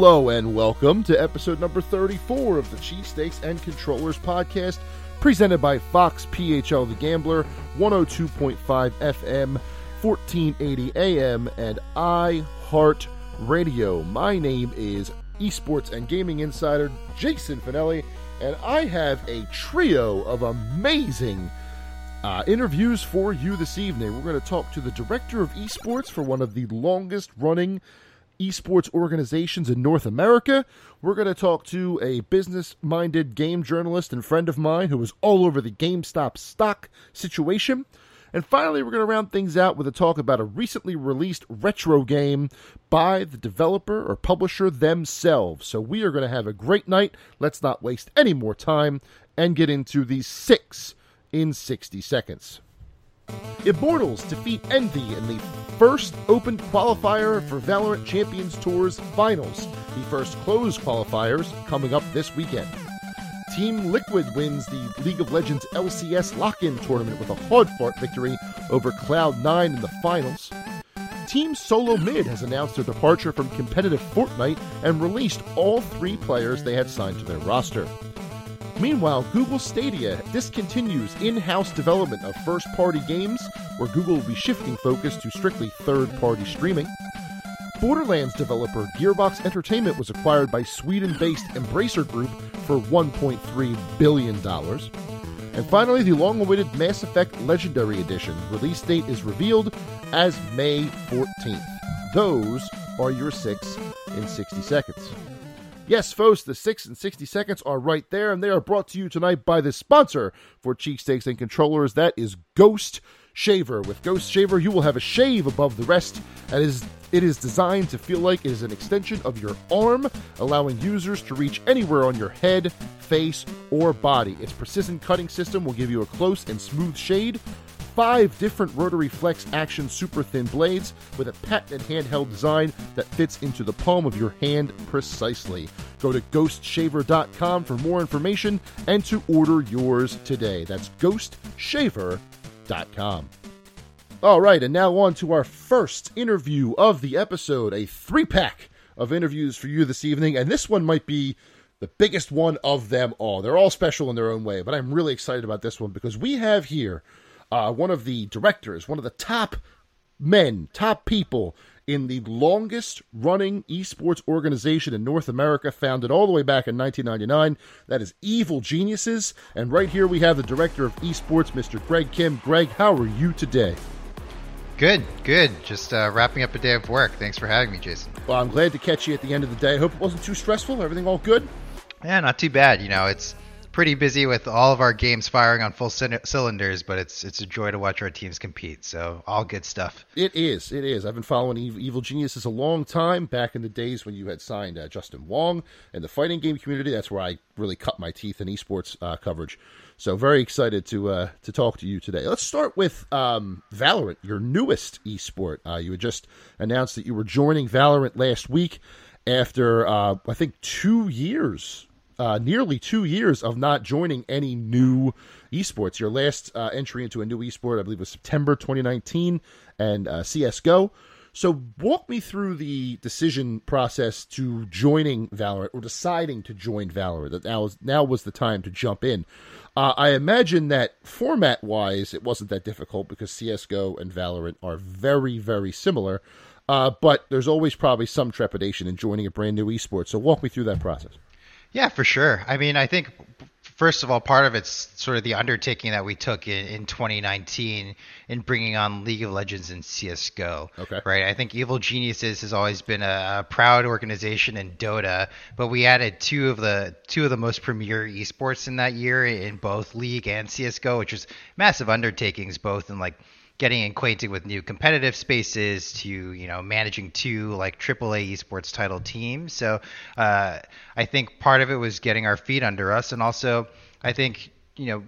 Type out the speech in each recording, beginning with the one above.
Hello and welcome to episode number 34 of the Cheesesteaks and Controllers podcast, presented by Fox PHL The Gambler, 102.5 FM, 1480 AM, and iHeart Radio. My name is esports and gaming insider Jason Finelli, and I have a trio of amazing uh, interviews for you this evening. We're going to talk to the director of esports for one of the longest running esports organizations in North America. We're going to talk to a business minded game journalist and friend of mine who was all over the GameStop stock situation. And finally, we're going to round things out with a talk about a recently released retro game by the developer or publisher themselves. So we are going to have a great night. Let's not waste any more time and get into these six in 60 seconds. Immortals defeat Envy in the first open qualifier for Valorant Champions Tour's finals. The first closed qualifiers coming up this weekend. Team Liquid wins the League of Legends LCS lock in tournament with a hard fought victory over Cloud9 in the finals. Team Solo Mid has announced their departure from competitive Fortnite and released all three players they had signed to their roster. Meanwhile, Google Stadia discontinues in house development of first party games, where Google will be shifting focus to strictly third party streaming. Borderlands developer Gearbox Entertainment was acquired by Sweden based Embracer Group for $1.3 billion. And finally, the long awaited Mass Effect Legendary Edition release date is revealed as May 14th. Those are your six in 60 seconds. Yes, folks, the 6 and 60 seconds are right there, and they are brought to you tonight by the sponsor for Cheesesteaks and Controllers. That is Ghost Shaver. With Ghost Shaver, you will have a shave above the rest. That is, it is designed to feel like it is an extension of your arm, allowing users to reach anywhere on your head, face, or body. Its precision cutting system will give you a close and smooth shade five different rotary flex action super thin blades with a patented handheld design that fits into the palm of your hand precisely. Go to ghostshaver.com for more information and to order yours today. That's ghostshaver.com. All right, and now on to our first interview of the episode, a three pack of interviews for you this evening, and this one might be the biggest one of them all. They're all special in their own way, but I'm really excited about this one because we have here uh, one of the directors, one of the top men, top people in the longest running esports organization in North America, founded all the way back in 1999. That is Evil Geniuses. And right here we have the director of esports, Mr. Greg Kim. Greg, how are you today? Good, good. Just uh, wrapping up a day of work. Thanks for having me, Jason. Well, I'm glad to catch you at the end of the day. I hope it wasn't too stressful. Everything all good? Yeah, not too bad. You know, it's pretty busy with all of our games firing on full c- cylinders, but it's it's a joy to watch our teams compete. So all good stuff. It is. It is. I've been following Evil, Evil Geniuses a long time. Back in the days when you had signed uh, Justin Wong and the fighting game community, that's where I really cut my teeth in esports uh, coverage. So very excited to uh, to talk to you today. Let's start with um, Valorant, your newest esport. Uh, you had just announced that you were joining Valorant last week after uh, I think two years uh, nearly two years of not joining any new esports. Your last uh, entry into a new esport, I believe, was September 2019 and uh, CSGO. So, walk me through the decision process to joining Valorant or deciding to join Valorant. That now, now was the time to jump in. Uh, I imagine that format wise, it wasn't that difficult because CSGO and Valorant are very, very similar. Uh, but there's always probably some trepidation in joining a brand new esport. So, walk me through that process. Yeah, for sure. I mean, I think first of all, part of it's sort of the undertaking that we took in, in 2019 in bringing on League of Legends and CS:GO. Okay. Right. I think Evil Geniuses has always been a, a proud organization in Dota, but we added two of the two of the most premier esports in that year in both League and CS:GO, which was massive undertakings, both in like getting acquainted with new competitive spaces to you know managing two like AAA esports title teams. So uh, I think part of it was getting our feet under us, and also I think you know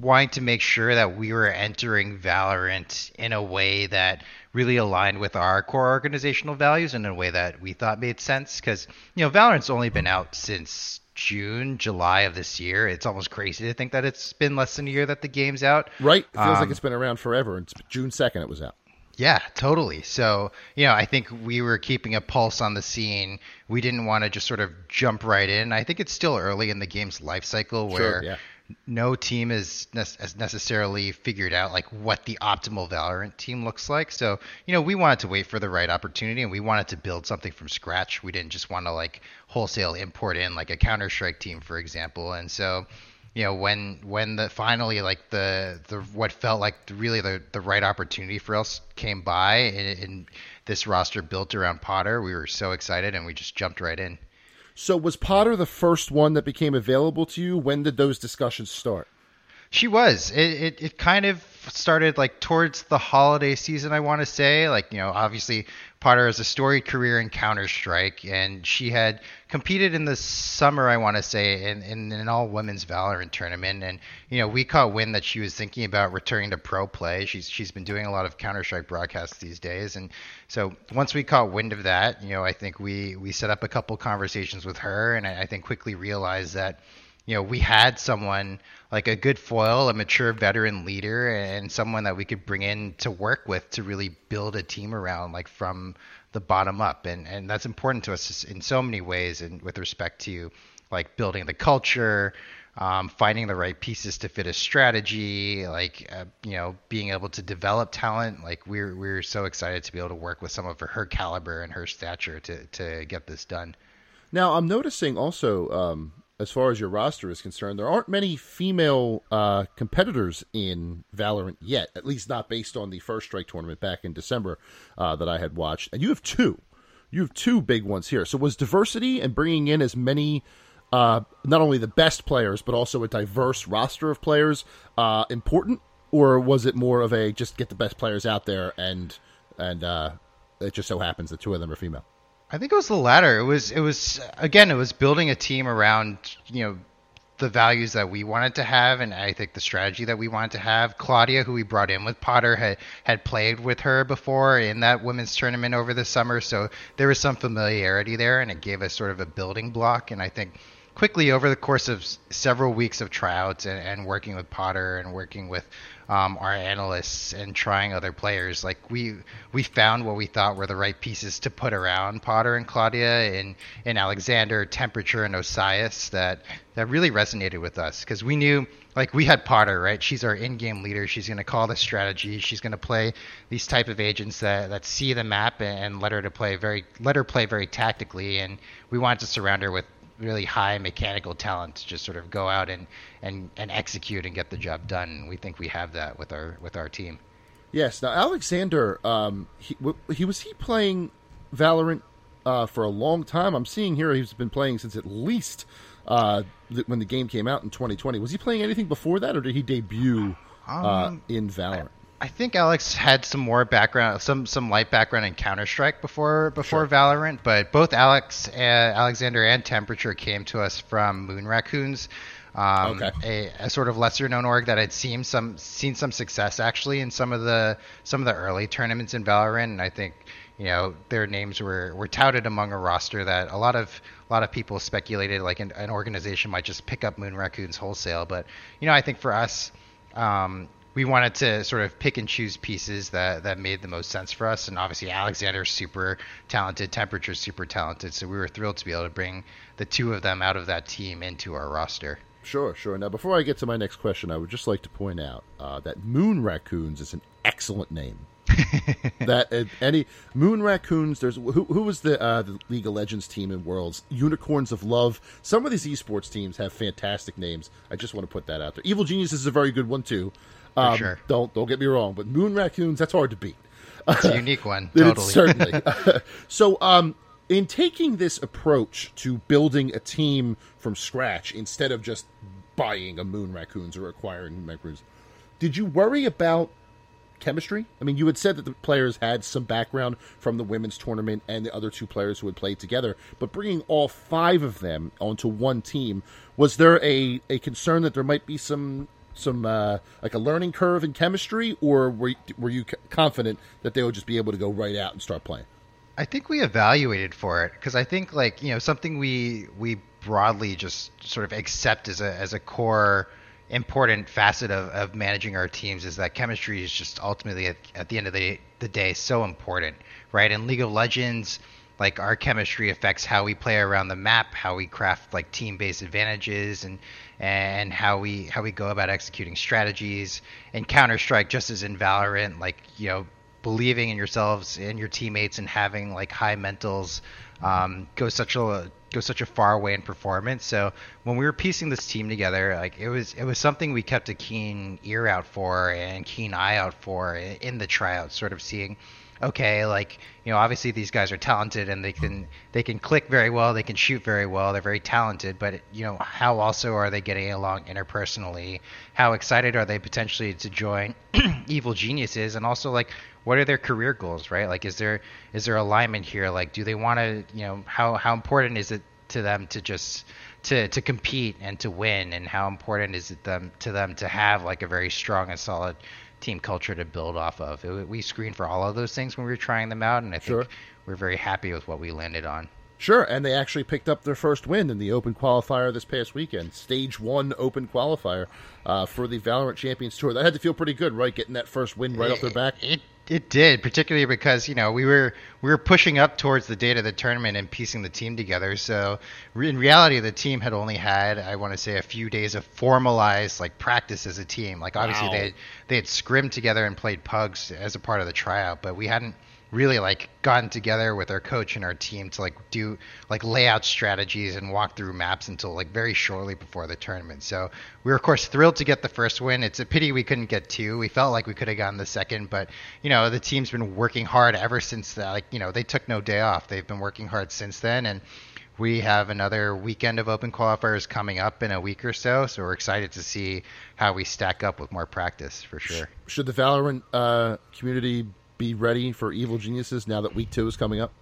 wanting to make sure that we were entering Valorant in a way that really aligned with our core organizational values and in a way that we thought made sense because you know Valorant's only been out since June, July of this year. It's almost crazy to think that it's been less than a year that the game's out. Right? It feels like Um, it's been around forever. It's June 2nd it was out. Yeah, totally. So, you know, I think we were keeping a pulse on the scene. We didn't want to just sort of jump right in. I think it's still early in the game's life cycle Sure, where yeah. No team nec- has necessarily figured out like what the optimal Valorant team looks like. So, you know, we wanted to wait for the right opportunity and we wanted to build something from scratch. We didn't just want to like wholesale import in like a Counter-Strike team, for example. And so, you know when when the finally like the the what felt like really the the right opportunity for us came by and, and this roster built around Potter, we were so excited and we just jumped right in. So was Potter the first one that became available to you? When did those discussions start? She was. It, it it kind of started like towards the holiday season, I want to say. Like you know, obviously Potter has a storied career in Counter Strike, and she had competed in the summer, I want to say, in, in an all women's Valorant tournament. And you know, we caught wind that she was thinking about returning to pro play. She's she's been doing a lot of Counter Strike broadcasts these days, and so once we caught wind of that, you know, I think we we set up a couple conversations with her, and I, I think quickly realized that you know, we had someone like a good foil, a mature veteran leader, and someone that we could bring in to work with to really build a team around, like from the bottom up. And and that's important to us in so many ways, and with respect to like building the culture, um, finding the right pieces to fit a strategy, like uh, you know, being able to develop talent. Like we're we're so excited to be able to work with someone her, her caliber and her stature to to get this done. Now I'm noticing also, um, as far as your roster is concerned, there aren't many female uh, competitors in Valorant yet. At least not based on the first strike tournament back in December uh, that I had watched. And you have two. You have two big ones here. So was diversity and bringing in as many, uh, not only the best players but also a diverse roster of players, uh, important, or was it more of a just get the best players out there and and uh, it just so happens the two of them are female? I think it was the latter. It was it was again it was building a team around you know the values that we wanted to have and I think the strategy that we wanted to have. Claudia, who we brought in with Potter, had had played with her before in that women's tournament over the summer, so there was some familiarity there, and it gave us sort of a building block. And I think quickly over the course of several weeks of tryouts and, and working with Potter and working with um, our analysts and trying other players, like we we found what we thought were the right pieces to put around Potter and Claudia in in Alexander, Temperature, and Osias that that really resonated with us because we knew like we had Potter right. She's our in-game leader. She's going to call the strategy. She's going to play these type of agents that that see the map and, and let her to play very let her play very tactically. And we wanted to surround her with really high mechanical talent to just sort of go out and, and, and execute and get the job done. And we think we have that with our with our team. Yes. Now Alexander, um, he, w- he was he playing Valorant uh, for a long time. I'm seeing here he's been playing since at least uh, th- when the game came out in 2020. Was he playing anything before that, or did he debut uh, Um, in Valorant? I think Alex had some more background, some some light background in Counter Strike before before Valorant, but both Alex, uh, Alexander, and Temperature came to us from Moon Raccoons, um, Okay. a, a sort of lesser known org that had seen some seen some success actually in some of the some of the early tournaments in Valorant, and I think you know their names were, were touted among a roster that a lot of a lot of people speculated like an, an organization might just pick up Moon Raccoons wholesale, but you know I think for us. Um, we wanted to sort of pick and choose pieces that, that made the most sense for us. And obviously, Alexander's super talented, Temperature's super talented. So we were thrilled to be able to bring the two of them out of that team into our roster. Sure, sure. Now, before I get to my next question, I would just like to point out uh, that Moon Raccoons is an excellent name. that uh, any Moon Raccoons. There's who who was the uh, the League of Legends team in Worlds? Unicorns of Love. Some of these esports teams have fantastic names. I just want to put that out there. Evil Geniuses a very good one too. Um, sure. Don't don't get me wrong, but Moon Raccoons that's hard to beat. It's a unique one. Totally. certainly. so, um, in taking this approach to building a team from scratch instead of just buying a Moon Raccoons or acquiring Moon Raccoons, did you worry about chemistry? I mean, you had said that the players had some background from the women's tournament and the other two players who had played together, but bringing all five of them onto one team, was there a, a concern that there might be some some uh, like a learning curve in chemistry, or were were you confident that they would just be able to go right out and start playing? I think we evaluated for it because I think like you know something we we broadly just sort of accept as a as a core important facet of, of managing our teams is that chemistry is just ultimately at, at the end of the, the day so important right in league of legends like our chemistry affects how we play around the map how we craft like team based advantages and and how we how we go about executing strategies and counter strike just as in valorant like you know believing in yourselves and your teammates and having like high mentals um, goes such a goes such a far way in performance. So when we were piecing this team together, like it was it was something we kept a keen ear out for and keen eye out for in the tryouts, sort of seeing okay, like you know, obviously these guys are talented and they can they can click very well, they can shoot very well, they're very talented, but you know, how also are they getting along interpersonally? How excited are they potentially to join Evil Geniuses, and also like what are their career goals, right? Like, is there is there alignment here? Like, do they want to, you know, how how important is it to them to just to to compete and to win, and how important is it them to them to have like a very strong and solid team culture to build off of? It, we screened for all of those things when we were trying them out, and I think Sure. we're very happy with what we landed on. Sure, and they actually picked up their first win in the Open qualifier this past weekend, Stage One Open qualifier uh, for the Valorant Champions Tour. That had to feel pretty good, right? Getting that first win right off their back. It it did, particularly because you know we were we were pushing up towards the date of the tournament and piecing the team together. So re- in reality, the team had only had I want to say a few days of formalized like practice as a team. Like obviously Wow. they they had scrimmed together and played pugs as a part of the tryout, but we hadn't really like gotten together with our coach and our team to like do like layout strategies and walk through maps until like very shortly before the tournament. So we were of course thrilled to get the first win. It's a pity we couldn't get two. We felt like we could have gotten the second, but you know the team's been working hard ever since that. Like you know they took no day off. They've been working hard since then, and we have another weekend of open qualifiers coming up in a week or so. So we're excited to see how we stack up with more practice for sure. Should the Valorant uh, community be ready for Evil Geniuses now that Week Two is coming up?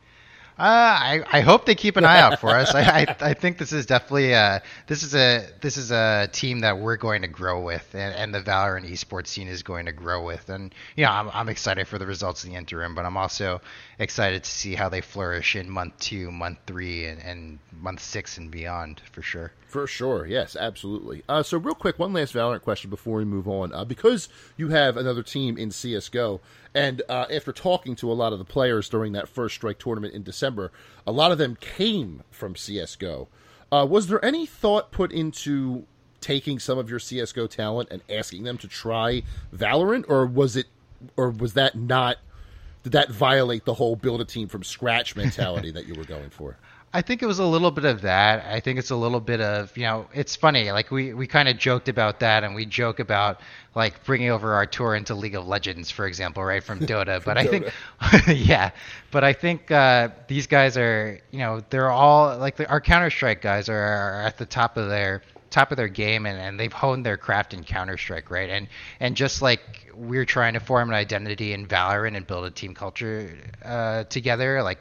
Uh, I, I hope they keep an eye out for us. I, I, I think this is definitely uh this is a this is a team that we're going to grow with, and, and the Valorant esports scene is going to grow with. And you know, I'm I'm excited for the results in the interim, but I'm also excited to see how they flourish in month two, month three, and, and month six and beyond for sure. For sure, yes, absolutely. Uh, so, real quick, one last Valorant question before we move on. Uh, because you have another team in CS:GO, and uh, after talking to a lot of the players during that first strike tournament in December, a lot of them came from CS:GO. Uh, was there any thought put into taking some of your CS:GO talent and asking them to try Valorant, or was it, or was that not? Did that violate the whole build a team from scratch mentality that you were going for? I think it was a little bit of that. I think it's a little bit of, you know, it's funny. Like we, we kind of joked about that and we joke about like bringing over our tour into League of Legends, for example, right from Dota. but I think, yeah, but I think uh, these guys are, you know, they're all like the, our Counter Strike guys are, are at the top of their top of their game and, and they've honed their craft in Counter Strike, right? And and just like we're trying to form an identity in Valorant and build a team culture uh, together, like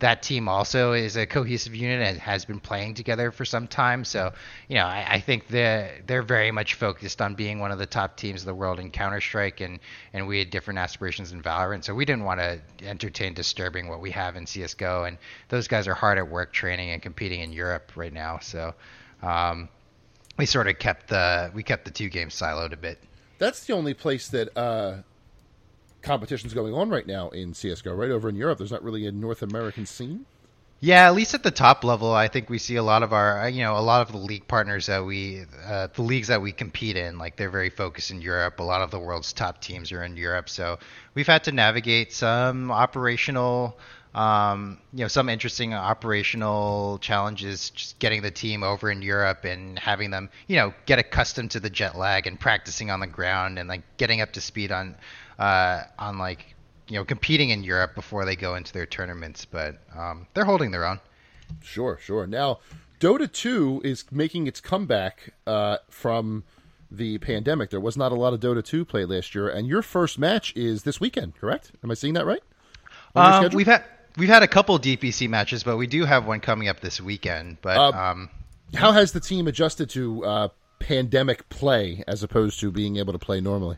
that team also is a cohesive unit and has been playing together for some time. So, you know, I, I think they're, they're very much focused on being one of the top teams of the world in Counter Strike, and, and we had different aspirations in Valorant. So we didn't want to entertain disturbing what we have in CSGO. And those guys are hard at work training and competing in Europe right now. So, um, we sort of kept the we kept the two games siloed a bit. That's the only place that uh, competition's going on right now in CS:GO. Right over in Europe, there's not really a North American scene. Yeah, at least at the top level, I think we see a lot of our, uh, you know, a lot of the league partners that we, uh, the leagues that we compete in, like they're very focused in Europe. A lot of the world's top teams are in Europe, so we've had to navigate some operational, um, you know, some interesting operational challenges, just getting the team over in Europe and having them, you know, get accustomed to the jet lag and practicing on the ground and like getting up to speed on, uh, on like you know competing in Europe before they go into their tournaments, but um, they're holding their own. Sure, sure. Now, Dota 2 is making its comeback uh, from the pandemic. There was not a lot of Dota 2 played last year, and your first match is this weekend, correct? Am I seeing that right? Um, we've had we've had a couple DPC matches, but we do have one coming up this weekend. But uh, um, how has the team adjusted to uh, pandemic play as opposed to being able to play normally?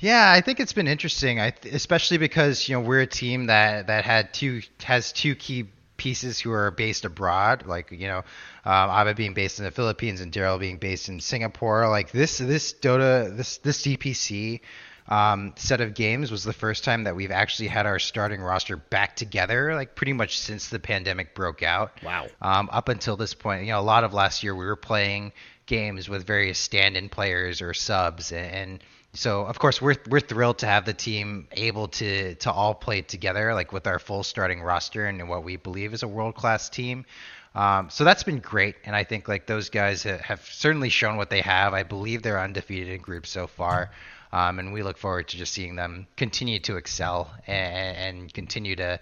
Yeah, I think it's been interesting. I th- especially because you know we're a team that that had two has two key pieces who are based abroad, like you know, um, Abed being based in the Philippines and Daryl being based in Singapore. Like this this Dota this this DPC um, set of games was the first time that we've actually had our starting roster back together, like pretty much since the pandemic broke out. Wow. Um, up until this point, you know, a lot of last year we were playing games with various stand-in players or subs and, and so of course we're we're thrilled to have the team able to to all play together like with our full starting roster and what we believe is a world class team. Um, so that's been great, and I think like those guys have certainly shown what they have. I believe they're undefeated in groups so far, um, and we look forward to just seeing them continue to excel and, and continue to,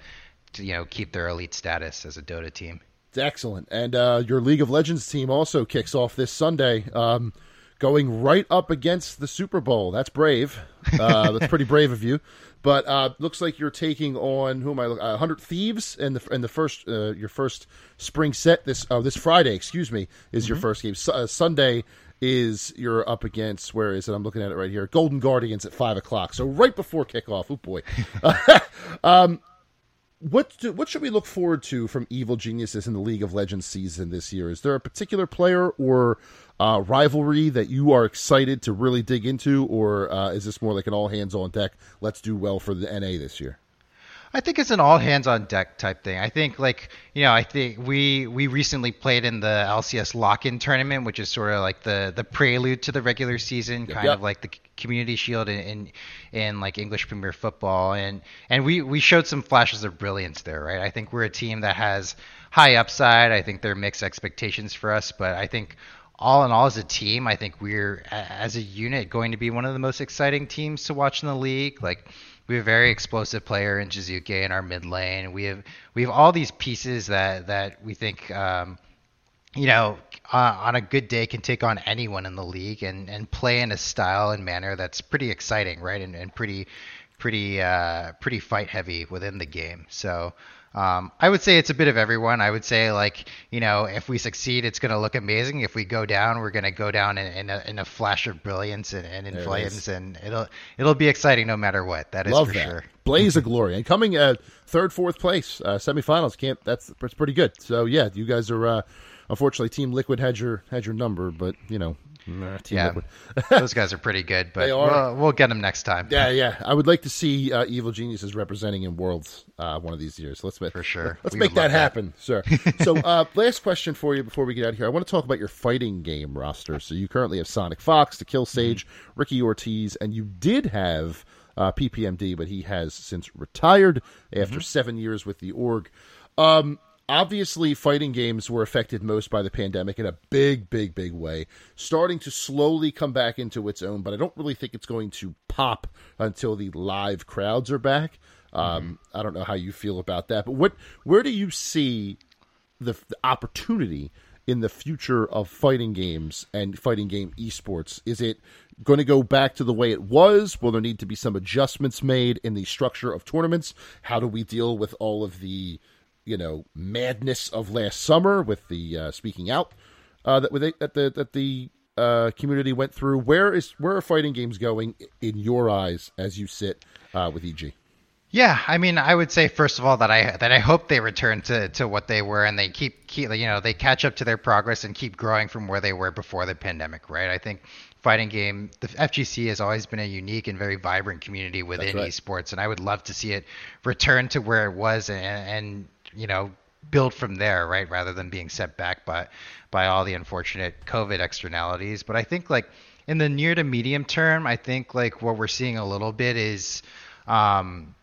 to, you know keep their elite status as a Dota team. It's excellent, and uh, your League of Legends team also kicks off this Sunday. Um, going right up against the Super Bowl. That's brave. Uh, that's pretty brave of you. But uh, looks like you're taking on who am I? Uh, Hundred Thieves and the in the first uh, your first spring set this uh, this Friday. Excuse me, is mm-hmm. your first game. Uh, Sunday is you're up against where is it? I'm looking at it right here. Golden Guardians at five o'clock. So right before kickoff. Oh boy. um, what do, what should we look forward to from Evil Geniuses in the League of Legends season this year? Is there a particular player or uh, rivalry that you are excited to really dig into, or uh, is this more like an all hands on deck? Let's do well for the NA this year. I think it's an all hands on deck type thing. I think like you know I think we we recently played in the LCS lock in tournament, which is sort of like the the prelude to the regular season, kind yep. of like the Community Shield in, in, in like English Premier Football, and and we we showed some flashes of brilliance there, right? I think we're a team that has high upside. I think there are mixed expectations for us, but I think all in all, as a team, I think we're as a unit going to be one of the most exciting teams to watch in the league. Like we have a very explosive player in Jiizuke in our mid lane. We have we have all these pieces that that we think. Um, you know, uh, on a good day, can take on anyone in the league and, and play in a style and manner that's pretty exciting, right? And, and pretty, pretty, uh, pretty fight heavy within the game. So um, I would say it's a bit of everyone. I would say like you know if we succeed, it's going to look amazing. If we go down, we're going to go down in, in, a, in, a, flash of brilliance and, and in flames, and it'll it'll be exciting no matter what. That is Love for that. sure. Blaze of glory and coming at third, fourth place, uh, semifinals. Can't that's that's pretty good. So yeah, you guys are. Uh, unfortunately, Team Liquid had your had your number, but you know Nah, yeah, those guys are pretty good, but we'll, we'll, get them next time. Yeah, yeah. I would like to see uh, Evil Geniuses representing in Worlds uh, one of these years. Let's make for sure. Let's we make that happen, that. sir. so, uh, last question for you before we get out of here. I want to talk about your fighting game roster. So, you currently have Sonic Fox, Dekillsage, mm-hmm. Ricki Ortiz, and you did have uh, PPMD, but he has since retired after mm-hmm. seven years with the org. Um, obviously fighting games were affected most by the pandemic in a big big big way starting to slowly come back into its own but i don't really think it's going to pop until the live crowds are back. Um, mm-hmm. i don't know how you feel about that but what where do you see the, the opportunity in the future of fighting games and fighting game esports? Is it going to go back to the way it was? Will there need to be some adjustments made in the structure of tournaments? How do we deal with all of the you know madness of last summer with the uh, speaking out uh, that that the that the uh, community went through. Where is where are fighting games going in your eyes as you sit uh, with EG? Yeah, I mean, I would say first of all that I that I hope they return to, to what they were and they keep keep you know they catch up to their progress and keep growing from where they were before the pandemic, right? I think fighting game the FGC has always been a unique and very vibrant community within right. esports, and I would love to see it return to where it was and, and you know build from there, right? Rather than being set back by by all the unfortunate COVID externalities. But I think like in the near to medium term, I think like what we're seeing a little bit is um,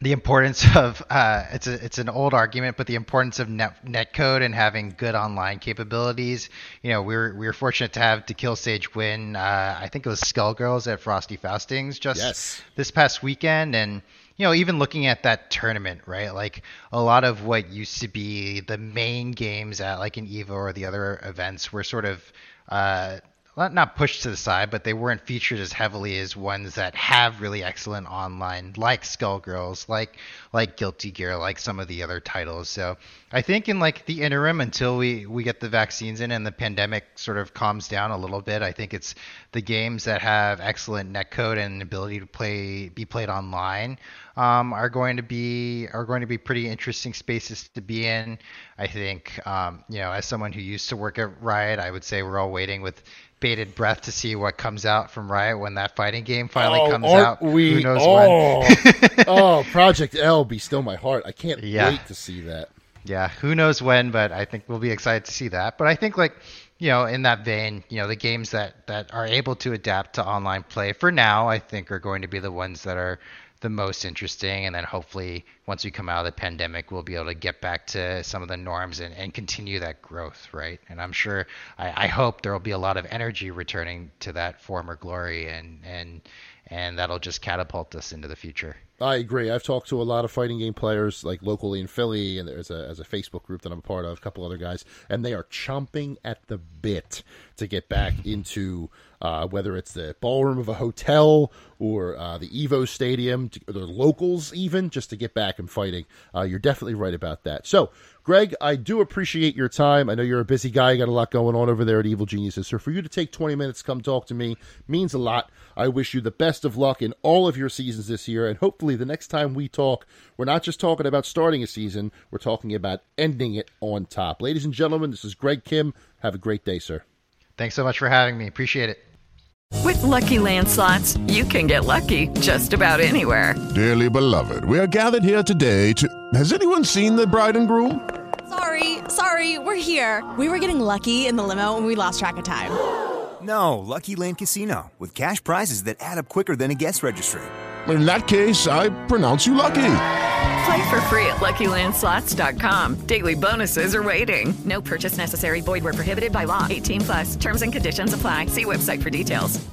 the importance of uh, it's a it's an old argument, but the importance of net netcode and having good online capabilities. You know, we were we were fortunate to have Dekillsage win. Uh, I think it was Skullgirls at Frosty Faustings just Yes. this past weekend, and you know, even looking at that tournament, right? Like a lot of what used to be the main games at like an Evo or the other events were sort of uh, not not pushed to the side, but they weren't featured as heavily as ones that have really excellent online, like Skullgirls, like like Guilty Gear, like some of the other titles. So I think in like the interim, until we we get the vaccines in and the pandemic sort of calms down a little bit, I think it's the games that have excellent netcode and ability to play be played online um, are going to be are going to be pretty interesting spaces to be in. I think um, you know, as someone who used to work at Riot, I would say we're all waiting with bated breath to see what comes out from Riot when that fighting game finally oh, comes aren't out. We, Who knows oh, when? oh, Project L, be still my heart. I can't Yeah. wait to see that. Yeah, who knows when, but I think we'll be excited to see that. But I think like you know, in that vein, you know, the games that that are able to adapt to online play for now, I think are going to be the ones that are the most interesting and then hopefully once we come out of the pandemic we'll be able to get back to some of the norms and, and continue that growth right? And i'm sure I, I hope there will be a lot of energy returning to that former glory and and and that'll just catapult us into the future I agree. I've talked to a lot of fighting game players, like locally in Philly, and there's a as a Facebook group that I'm a part of, a couple other guys, and they are chomping at the bit to get back into uh, whether it's the ballroom of a hotel or uh, the Evo Stadium, to, the locals even, just to get back and fighting. Uh, you're definitely right about that. So, Greg, I do appreciate your time. I know you're a busy guy, you got a lot going on over there at Evil Geniuses. So, for you to take 20 minutes, come talk to me means a lot. I wish you the best of luck in all of your seasons this year, and hopefully, the next time we talk, we're not just talking about starting a season, we're talking about ending it on top. Ladies and gentlemen, this is Greg Kim. Have a great day, sir. thanks so much for having me appreciate it With Lucky Land slots, you can get lucky just about anywhere. Dearly beloved, we are gathered here today to. Has anyone seen the bride and groom? Sorry, sorry, we're here. We were getting lucky in the limo and we lost track of time. No, Lucky Land Casino, with cash prizes that add up quicker than a guest registry. In that case, I pronounce you lucky. Play for free at LuckyLandSlots.com. Daily bonuses are waiting. No purchase necessary. Void were prohibited by law. 18 plus. Terms and conditions apply. See website for details.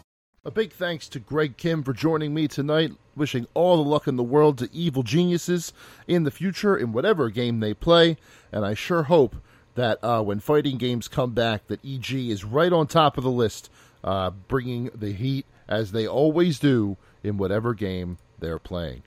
A big thanks to Greg Kim for joining me tonight. Wishing all the luck in the world to evil geniuses in the future in whatever game they play. And I sure hope that uh, when fighting games come back, that EG is right on top of the list, uh, bringing the heat as they always do in whatever game they're playing.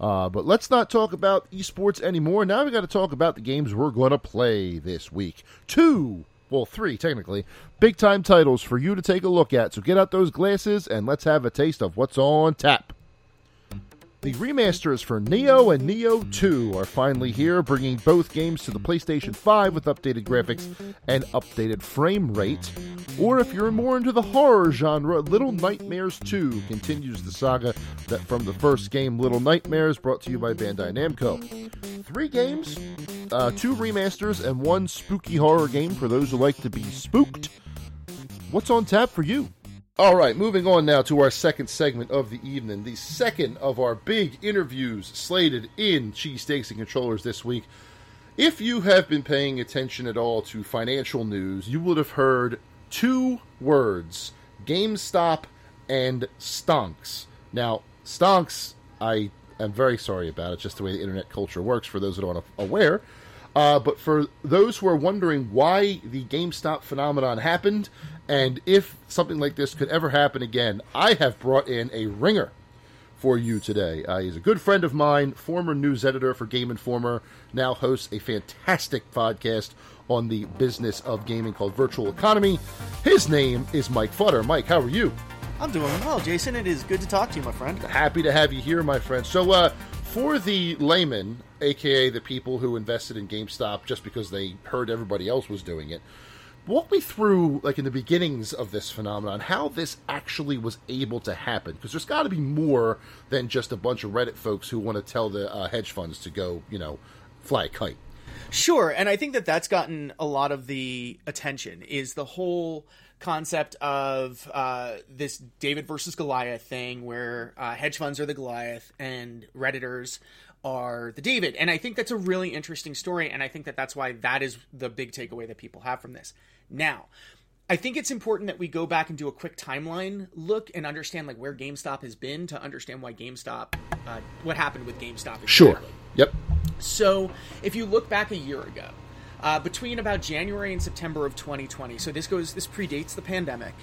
Uh, but let's not talk about esports anymore. Now we got to talk about the games we're going to play this week. Two, well, three technically, big time titles for you to take a look at. So get out those glasses and let's have a taste of what's on tap. The remasters for Nioh and Nioh 2 are finally here, bringing both games to the PlayStation 5 with updated graphics and updated frame rate. Or if you're more into the horror genre, Little Nightmares 2 continues the saga that from the first game, Little Nightmares, brought to you by Bandai Namco. Three games, uh, two remasters, and one spooky horror game for those who like to be spooked. What's on tap for you? All right, moving on now to our second segment of the evening, the second of our big interviews slated in Cheesesteaks and Controllers this week. If you have been paying attention at all to financial news, you would have heard two words GameStop and Stonks. Now, Stonks, I am very sorry about it, just the way the internet culture works for those that aren't aware. Uh, but for those who are wondering why the GameStop phenomenon happened, and if something like this could ever happen again, I have brought in a ringer for you today. Uh, he's a good friend of mine, former news editor for Game Informer, now hosts a fantastic podcast on the business of gaming called Virtual Economy. His name is Mike Futter. Mike, how are you? I'm doing well, Jason. It is good to talk to you, my friend. Happy to have you here, my friend. So, uh, for the layman, aka the people who invested in GameStop just because they heard everybody else was doing it, walk me through, like in the beginnings of this phenomenon, how this actually was able to happen. Because there's got to be more than just a bunch of Reddit folks who want to tell the uh, hedge funds to go, you know, fly a kite. Sure, and I think that that's gotten a lot of the attention. Is the whole concept of uh, this David versus Goliath thing, where uh, hedge funds are the Goliath and redditors are the David, and I think that's a really interesting story, and I think that that's why that is the big takeaway that people have from this. Now, I think it's important that we go back and do a quick timeline look and understand like where GameStop has been to understand why GameStop, uh, what happened with GameStop. Exactly. Sure. Yep. So, if you look back a year ago, uh, between about January and September of 2020, so this goes, this predates the pandemic,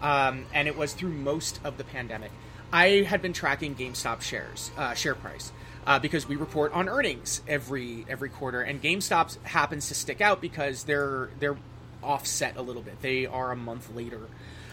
um, and it was through most of the pandemic. I had been tracking GameStop shares, uh, share price, uh, because we report on earnings every every quarter, and GameStop happens to stick out because they're they're offset a little bit. They are a month later.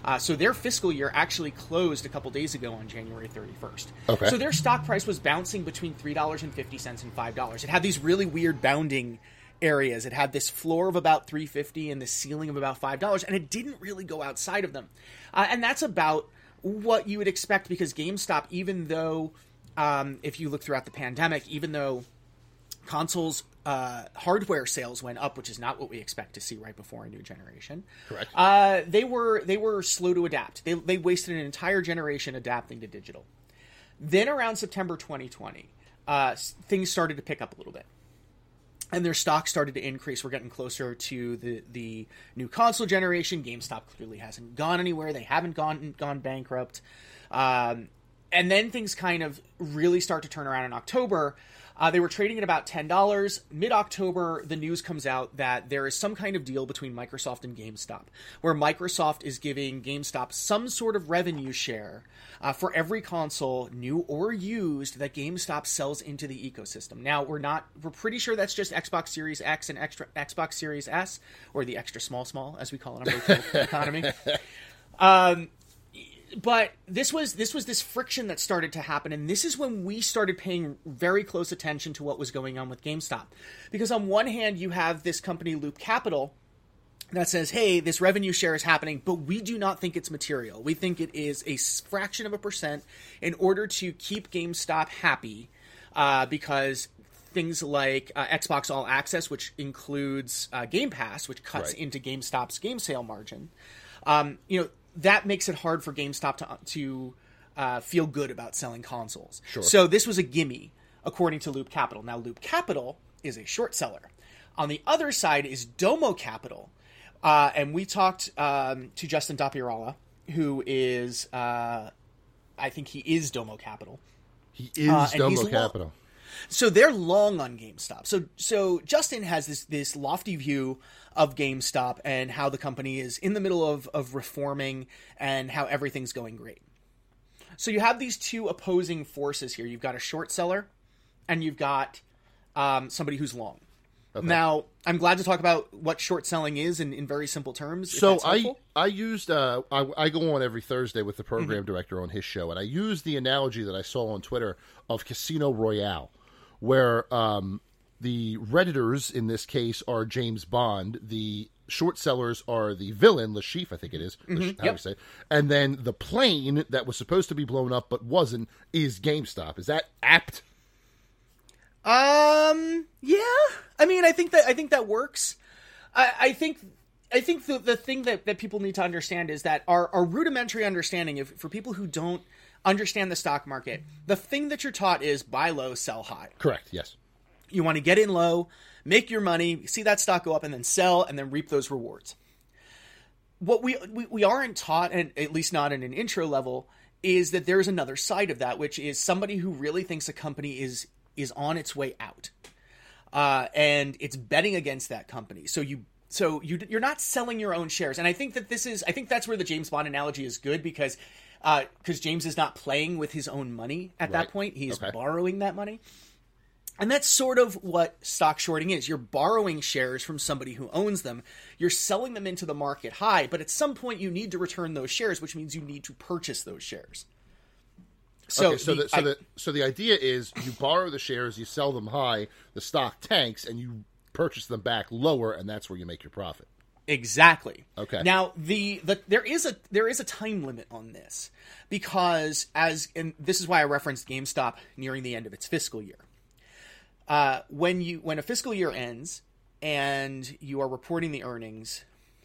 Uh, so their fiscal year actually closed a couple days ago on January 31st. Okay. So their stock price was bouncing between $3.50 and $5. It had these really weird bounding areas. It had this floor of about 350 and the ceiling of about $5 and it didn't really go outside of them. Uh, and that's about what you would expect because GameStop even though um, if you look throughout the pandemic, even though consoles uh, hardware sales went up, which is not what we expect to see right before a new generation. Correct. Uh, they were they were slow to adapt. They they wasted an entire generation adapting to digital. Then around September 2020, uh, things started to pick up a little bit. And their stock started to increase. We're getting closer to the, the new console generation. GameStop clearly hasn't gone anywhere. They haven't gone gone bankrupt. Um, and then things kind of really start to turn around in October uh, they were trading at about $10. Mid October, the news comes out that there is some kind of deal between Microsoft and GameStop, where Microsoft is giving GameStop some sort of revenue share uh, for every console, new or used, that GameStop sells into the ecosystem. Now, we're not, we're pretty sure that's just Xbox Series X and extra Xbox Series S, or the extra small, small, as we call it on the economy. Um, but this was this was this friction that started to happen and this is when we started paying very close attention to what was going on with GameStop because on one hand you have this company Loop Capital that says hey this revenue share is happening but we do not think it's material we think it is a fraction of a percent in order to keep GameStop happy uh, because things like uh, Xbox All Access which includes uh, Game Pass which cuts Right. into GameStop's game sale margin um, you know that makes it hard for GameStop to to uh, feel good about selling consoles. Sure. So this was a gimme, according to Loop Capital. Now Loop Capital is a short seller. On the other side is Domo Capital, uh, and we talked um, to Justin Dopierala, who is, uh, I think he is Domo Capital. He is Uh, Domo Capital. So they're long on GameStop. So so Justin has this this lofty view of GameStop and how the company is in the middle of of reforming and how everything's going great. So you have these two opposing forces here. You've got a short seller and you've got um, somebody who's long. Now, I'm glad to talk about what short selling is in, in very simple terms. So I. I used uh I, I go on every Thursday with the program Mm-hmm. director on his show, and I used the analogy that I saw on Twitter of Casino Royale, where um the redditors in this case are James Bond, the short sellers are the villain Lashif, I think it is, Lash- how Mm-hmm. Yep. say, it? and then the plane that was supposed to be blown up but wasn't is GameStop. Is that apt? Um. Yeah. I mean, I think that I think that works. I, I think. I think the, the thing that, that people need to understand is that our, our rudimentary understanding for people who don't understand the stock market, the thing that you're taught is buy low, sell high. Correct. Yes. You want to get in low, make your money, see that stock go up, and then sell, and then reap those rewards. What we we, we aren't taught, and at least not in an intro level, is that there's another side of that, which is somebody who really thinks a company is is on its way out, uh, and it's betting against that company. So you so you you're not selling your own shares, and I think that this is I think that's where the James Bond analogy is good because because James is not playing with his own money at that point; he's Okay. borrowing that money. And that's sort of what stock shorting is. You're borrowing shares from somebody who owns them. You're selling them into the market high, but at some point you need to return those shares, which means you need to purchase those shares. So, okay, so the- the, so I- the so the idea is you borrow the shares, you sell them high, the stock tanks, and you purchase them back lower, and that's where you make your profit. Exactly. Okay. Now the, the there is a there is a time limit on this because as and this is why I referenced GameStop nearing the end of its fiscal year. Uh, when you when a fiscal year ends and you are reporting the earnings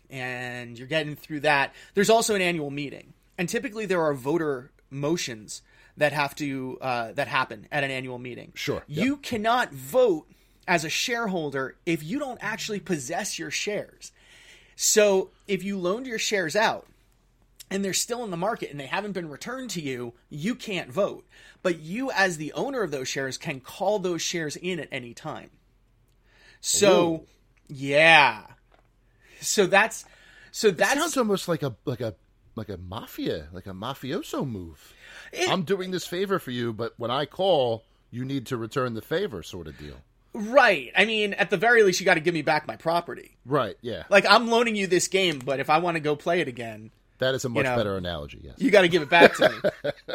and you're getting through that, there's also an annual meeting, and typically there are voter motions that have to uh, that happen at an annual meeting. Sure. You cannot vote as a shareholder if you don't actually possess your shares. So if you loaned your shares out and they're still in the market and they haven't been returned to you, you can't vote. But you, as the owner of those shares, can call those shares in at any time. So, Ooh. yeah. So that's so That sounds almost like a like a like a mafia, like a mafioso move. I'm doing this favor for you, but when I call, you need to return the favor, sort of deal. right. I mean, at the very least, you got to give me back my property. Right? Yeah. Like I'm loaning you this game, but if I want to go play it again, That is a much know, better analogy. Yes. you got to give it back to me.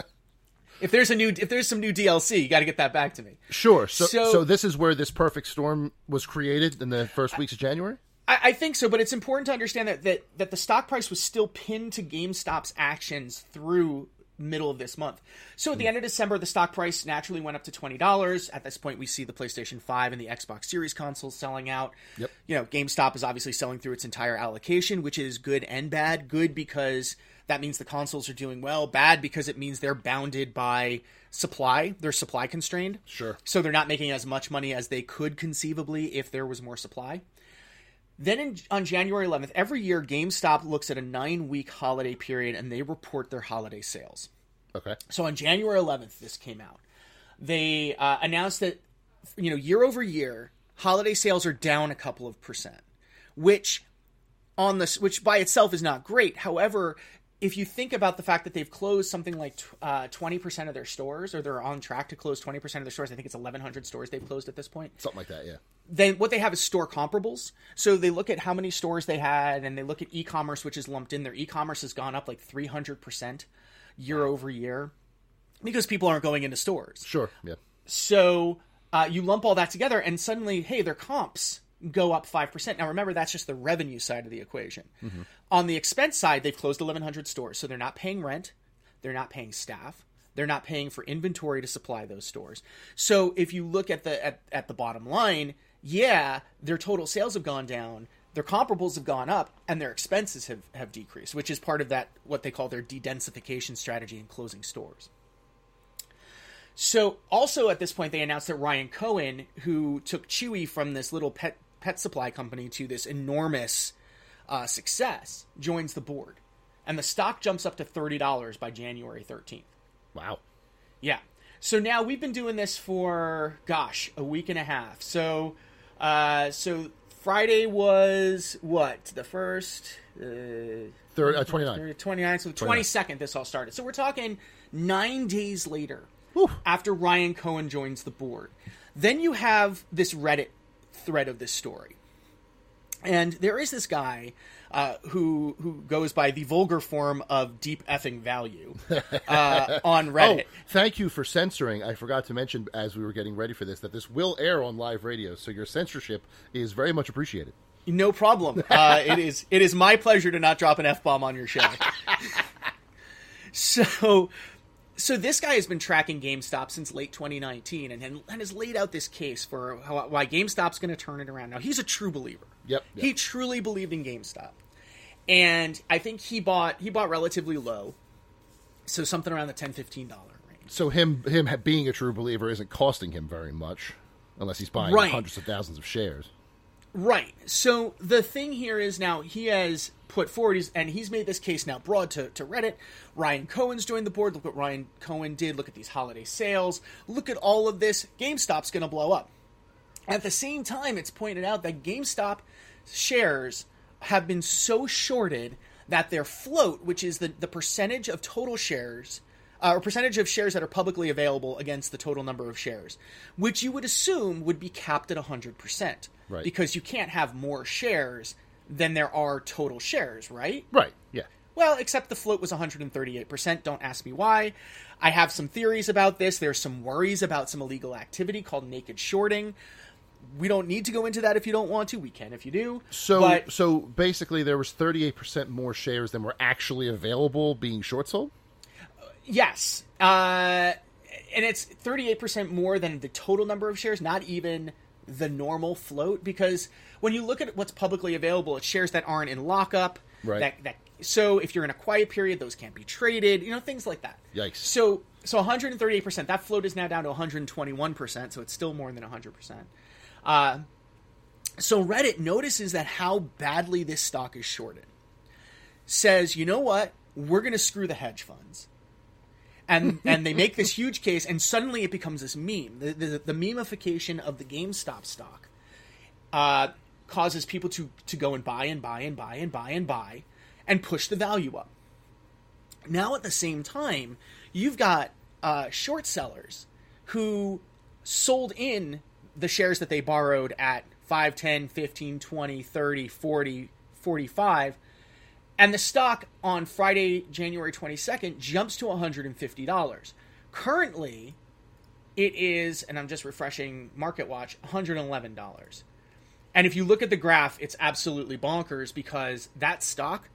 if there's a new, if there's some new DLC, you got to get that back to me. Sure. So, so, So- this is where this perfect storm was created in the first weeks of January. I, I think so, but it's important to understand that, that that the stock price was still pinned to GameStop's actions through middle of this month. So at the hmm. end of December, the stock price naturally went up to twenty dollars. At this point, we see the PlayStation Five and the Xbox Series consoles selling out. Yep. You know, GameStop is obviously selling through its entire allocation, which is good and bad. Good because that means the consoles are doing well. Bad because it means they're bounded by supply. They're supply constrained. Sure. So they're not making as much money as they could conceivably if there was more supply. Then in, on January 11th, every year GameStop looks at a nine week holiday period and they report their holiday sales. Okay. So on January 11th, this came out. They uh, announced that, you know, year over year, holiday sales are down a couple of percent, which on this, which by itself is not great. However, if you think about the fact that they've closed something like uh, twenty percent of their stores, or they're on track to close twenty percent of their stores, I think it's eleven hundred stores they've closed at this point Something like that. Yeah. then what they have is store comparables. So they look at how many stores they had and they look at e-commerce, which is lumped in there. E-commerce has gone up like 300% year over year because people aren't going into stores. Sure. Yeah. So uh, you lump all that together and suddenly, hey, their comps go up 5%. Now remember, that's just the revenue side of the equation. On the expense side, they've closed 1,100 stores. So they're not paying rent, they're not paying staff. They're not paying for inventory to supply those stores. So if you look at the at, at the bottom line, yeah, their total sales have gone down, their comparables have gone up, and their expenses have, have decreased, which is part of that what they call their de-densification strategy in closing stores. So, also at this point, they announced that Ryan Cohen, who took Chewy from this little pet pet supply company to this enormous uh, success, joins the board, and the stock jumps up to thirty dollars by January thirteenth. Wow. Yeah. So now we've been doing this for gosh, a week and a half. So, uh, so Friday was what the first. Uh, Third, uh, 29. 29th, so the 29. 22nd this all started. So we're talking nine days later after Ryan Cohen joins the board. Then you have this Reddit thread of this story. And there is this guy uh, who who goes by the vulgar form of deep effing value uh, on Reddit. Oh, thank you for censoring. I forgot to mention as we were getting ready for this that this will air on live radio, so your censorship is very much appreciated. No problem. Uh, it is it is my pleasure to not drop an f bomb on your show. so, so this guy has been tracking GameStop since late 2019 and, and has laid out this case for how, why GameStop's going to turn it around. Now he's a true believer. Yep, He truly believed in GameStop, and I think he bought he bought relatively low, so something around the 10 15 dollar range. So him him being a true believer isn't costing him very much, unless he's buying Right. hundreds of thousands of shares. Right. So the thing here is now he has put forward, he's, and he's made this case now broad to, to Reddit. Ryan Cohen's joined the board. Look what Ryan Cohen did. Look at these holiday sales. Look at all of this. GameStop's going to blow up. At the same time, it's pointed out that GameStop shares have been so shorted that their float, which is the, the percentage of total shares, uh, or percentage of shares that are publicly available against the total number of shares, which you would assume would be capped at 100%. Right. Because you can't have more shares than there are total shares, right? Right. Yeah. Well, except the float was 138%. Don't ask me why. I have some theories about this. There's some worries about some illegal activity called naked shorting. We don't need to go into that if you don't want to. We can if you do. So but so basically, there was thirty eight percent more shares than were actually available being short sold. yes, uh, and it's 38% more than the total number of shares, not even the normal float. Because when you look at what's publicly available, it shares that aren't in lockup. Right. That, that so if you're in a quiet period, those can't be traded. You know things like that. Yikes. So so 138%. That float is now down to 121%. So it's still more than 100%. Uh, so Reddit notices that how badly this stock is shorted. Says, you know what? We're going to screw the hedge funds. And and they make this huge case, and suddenly it becomes this meme. The, the, the memification of the GameStop stock uh, causes people to, to go and buy and buy and buy and buy and buy and push the value up. Now, at the same time, you've got uh, short sellers who sold in the shares that they borrowed at 5, 10, 15, 20, 30, 40, 45. And the stock on Friday, January 22nd, jumps to $150. Currently, it is, and I'm just refreshing Market Watch, $111. And if you look at the graph, it's absolutely bonkers because that stock,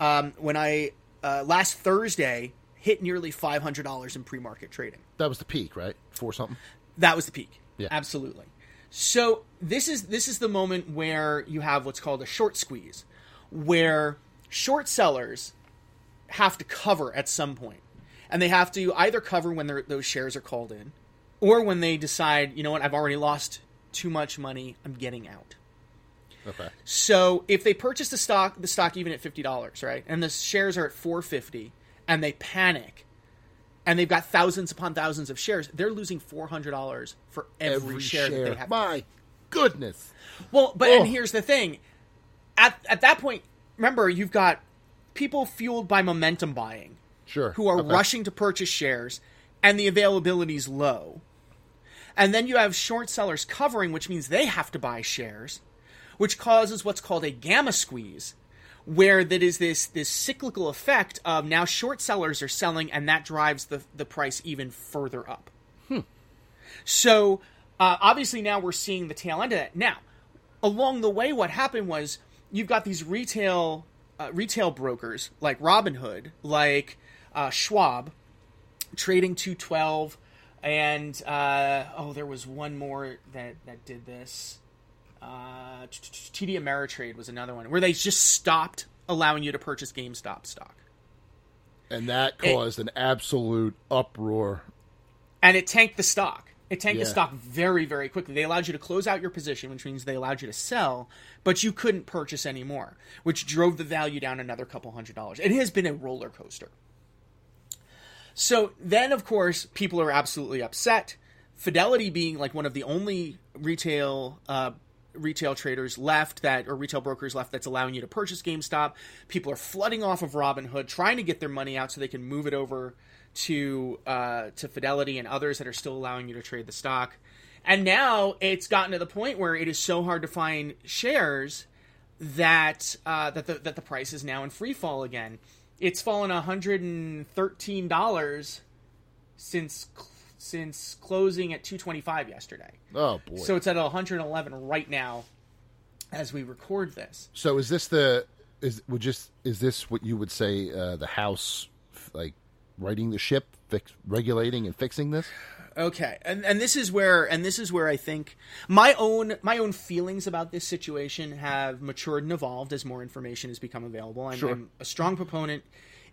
um, when I uh, last Thursday hit nearly $500 in pre-market trading. That was the peak, right? For something. That was the peak. Yeah. Absolutely. So this is this is the moment where you have what's called a short squeeze, where short sellers have to cover at some point, and they have to either cover when those shares are called in, or when they decide, you know what, I've already lost too much money, I'm getting out. Okay. So if they purchase the stock, the stock even at fifty dollars, right, and the shares are at four fifty, and they panic, and they've got thousands upon thousands of shares, they're losing four hundred dollars for every, share, that they have. My goodness. Well, but Oh. and here's the thing: at at that point, remember you've got people fueled by momentum buying Sure. who are Okay. rushing to purchase shares, and the availability is low. And then you have short sellers covering, which means they have to buy shares, which causes what's called a gamma squeeze, where that is this this cyclical effect of now short sellers are selling, and that drives the the price even further up. So uh, obviously now we're seeing the tail end of that. Now, along the way, what happened was you've got these retail uh, retail brokers like Robinhood, like uh, Schwab, trading two twelve, and uh, oh, there was one more that that did this. Uh, TD Ameritrade was another one where they just stopped allowing you to purchase GameStop stock. And that caused an absolute uproar. and it tanked the stock. It tanked the stock very, very quickly. They allowed you to close out your position, which means they allowed you to sell, but you couldn't purchase anymore, which drove the value down another couple hundred dollars. It has been a roller coaster. So then, of course, people are absolutely upset. Fidelity being like one of the only retail uh, retail traders left that or retail brokers left that's allowing you to purchase GameStop. People are flooding off of Robinhood, trying to get their money out so they can move it over to uh, to Fidelity and others that are still allowing you to trade the stock. And now it's gotten to the point where it is so hard to find shares that uh, that the that the price is now in free fall again. It's fallen hundred and thirteen dollars since since closing at two twenty five yesterday. Oh boy. So it's at 111 right now as we record this. So is this the is would just is this what you would say uh, the house like righting the ship, fix, regulating and fixing this? Okay, and and this is where and this is where I think my own my own feelings about this situation have matured and evolved as more information has become available. I'm, Sure. I'm a strong proponent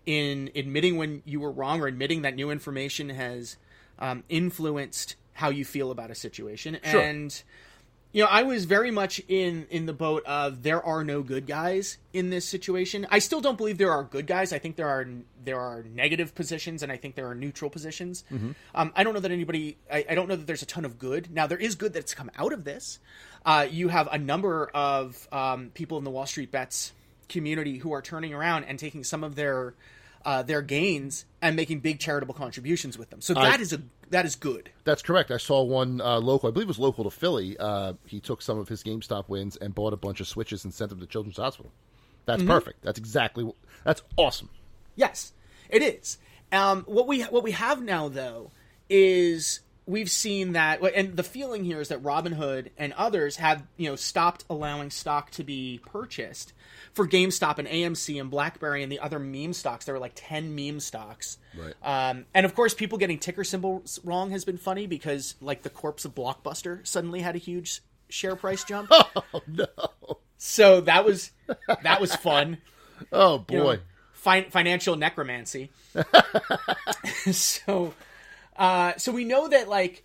in admitting when you were wrong or admitting that new information has um, influenced how you feel about a situation. Sure. And you know, I was very much in in the boat of there are no good guys in this situation. I still don't believe there are good guys. I think there are there are negative positions, and I think there are neutral positions. Um, I don't know that anybody. I, I don't know that there's a ton of good. Now there is good that's come out of this. Uh, you have a number of um, people in the Wall Street bets community who are turning around and taking some of their uh, their gains and making big charitable contributions with them. So I- that is a that is good. That's correct. I saw one uh, local. I believe it was local to Philly. Uh, he took some of his GameStop wins and bought a bunch of switches and sent them to Children's Hospital. That's Mhm. perfect. That's exactly. That's awesome. Yes, it is. Um, what we what we have now though is we've seen that, and the feeling here is that Robinhood and others have you know stopped allowing stock to be purchased for GameStop and AMC and BlackBerry and the other meme stocks. There were like ten meme stocks, Right. Um, and of course, people getting ticker symbols wrong has been funny because like the corpse of Blockbuster suddenly had a huge share price jump. Oh no! So that was that was fun. Oh you know, boy! financial necromancy. so, uh, so we know that like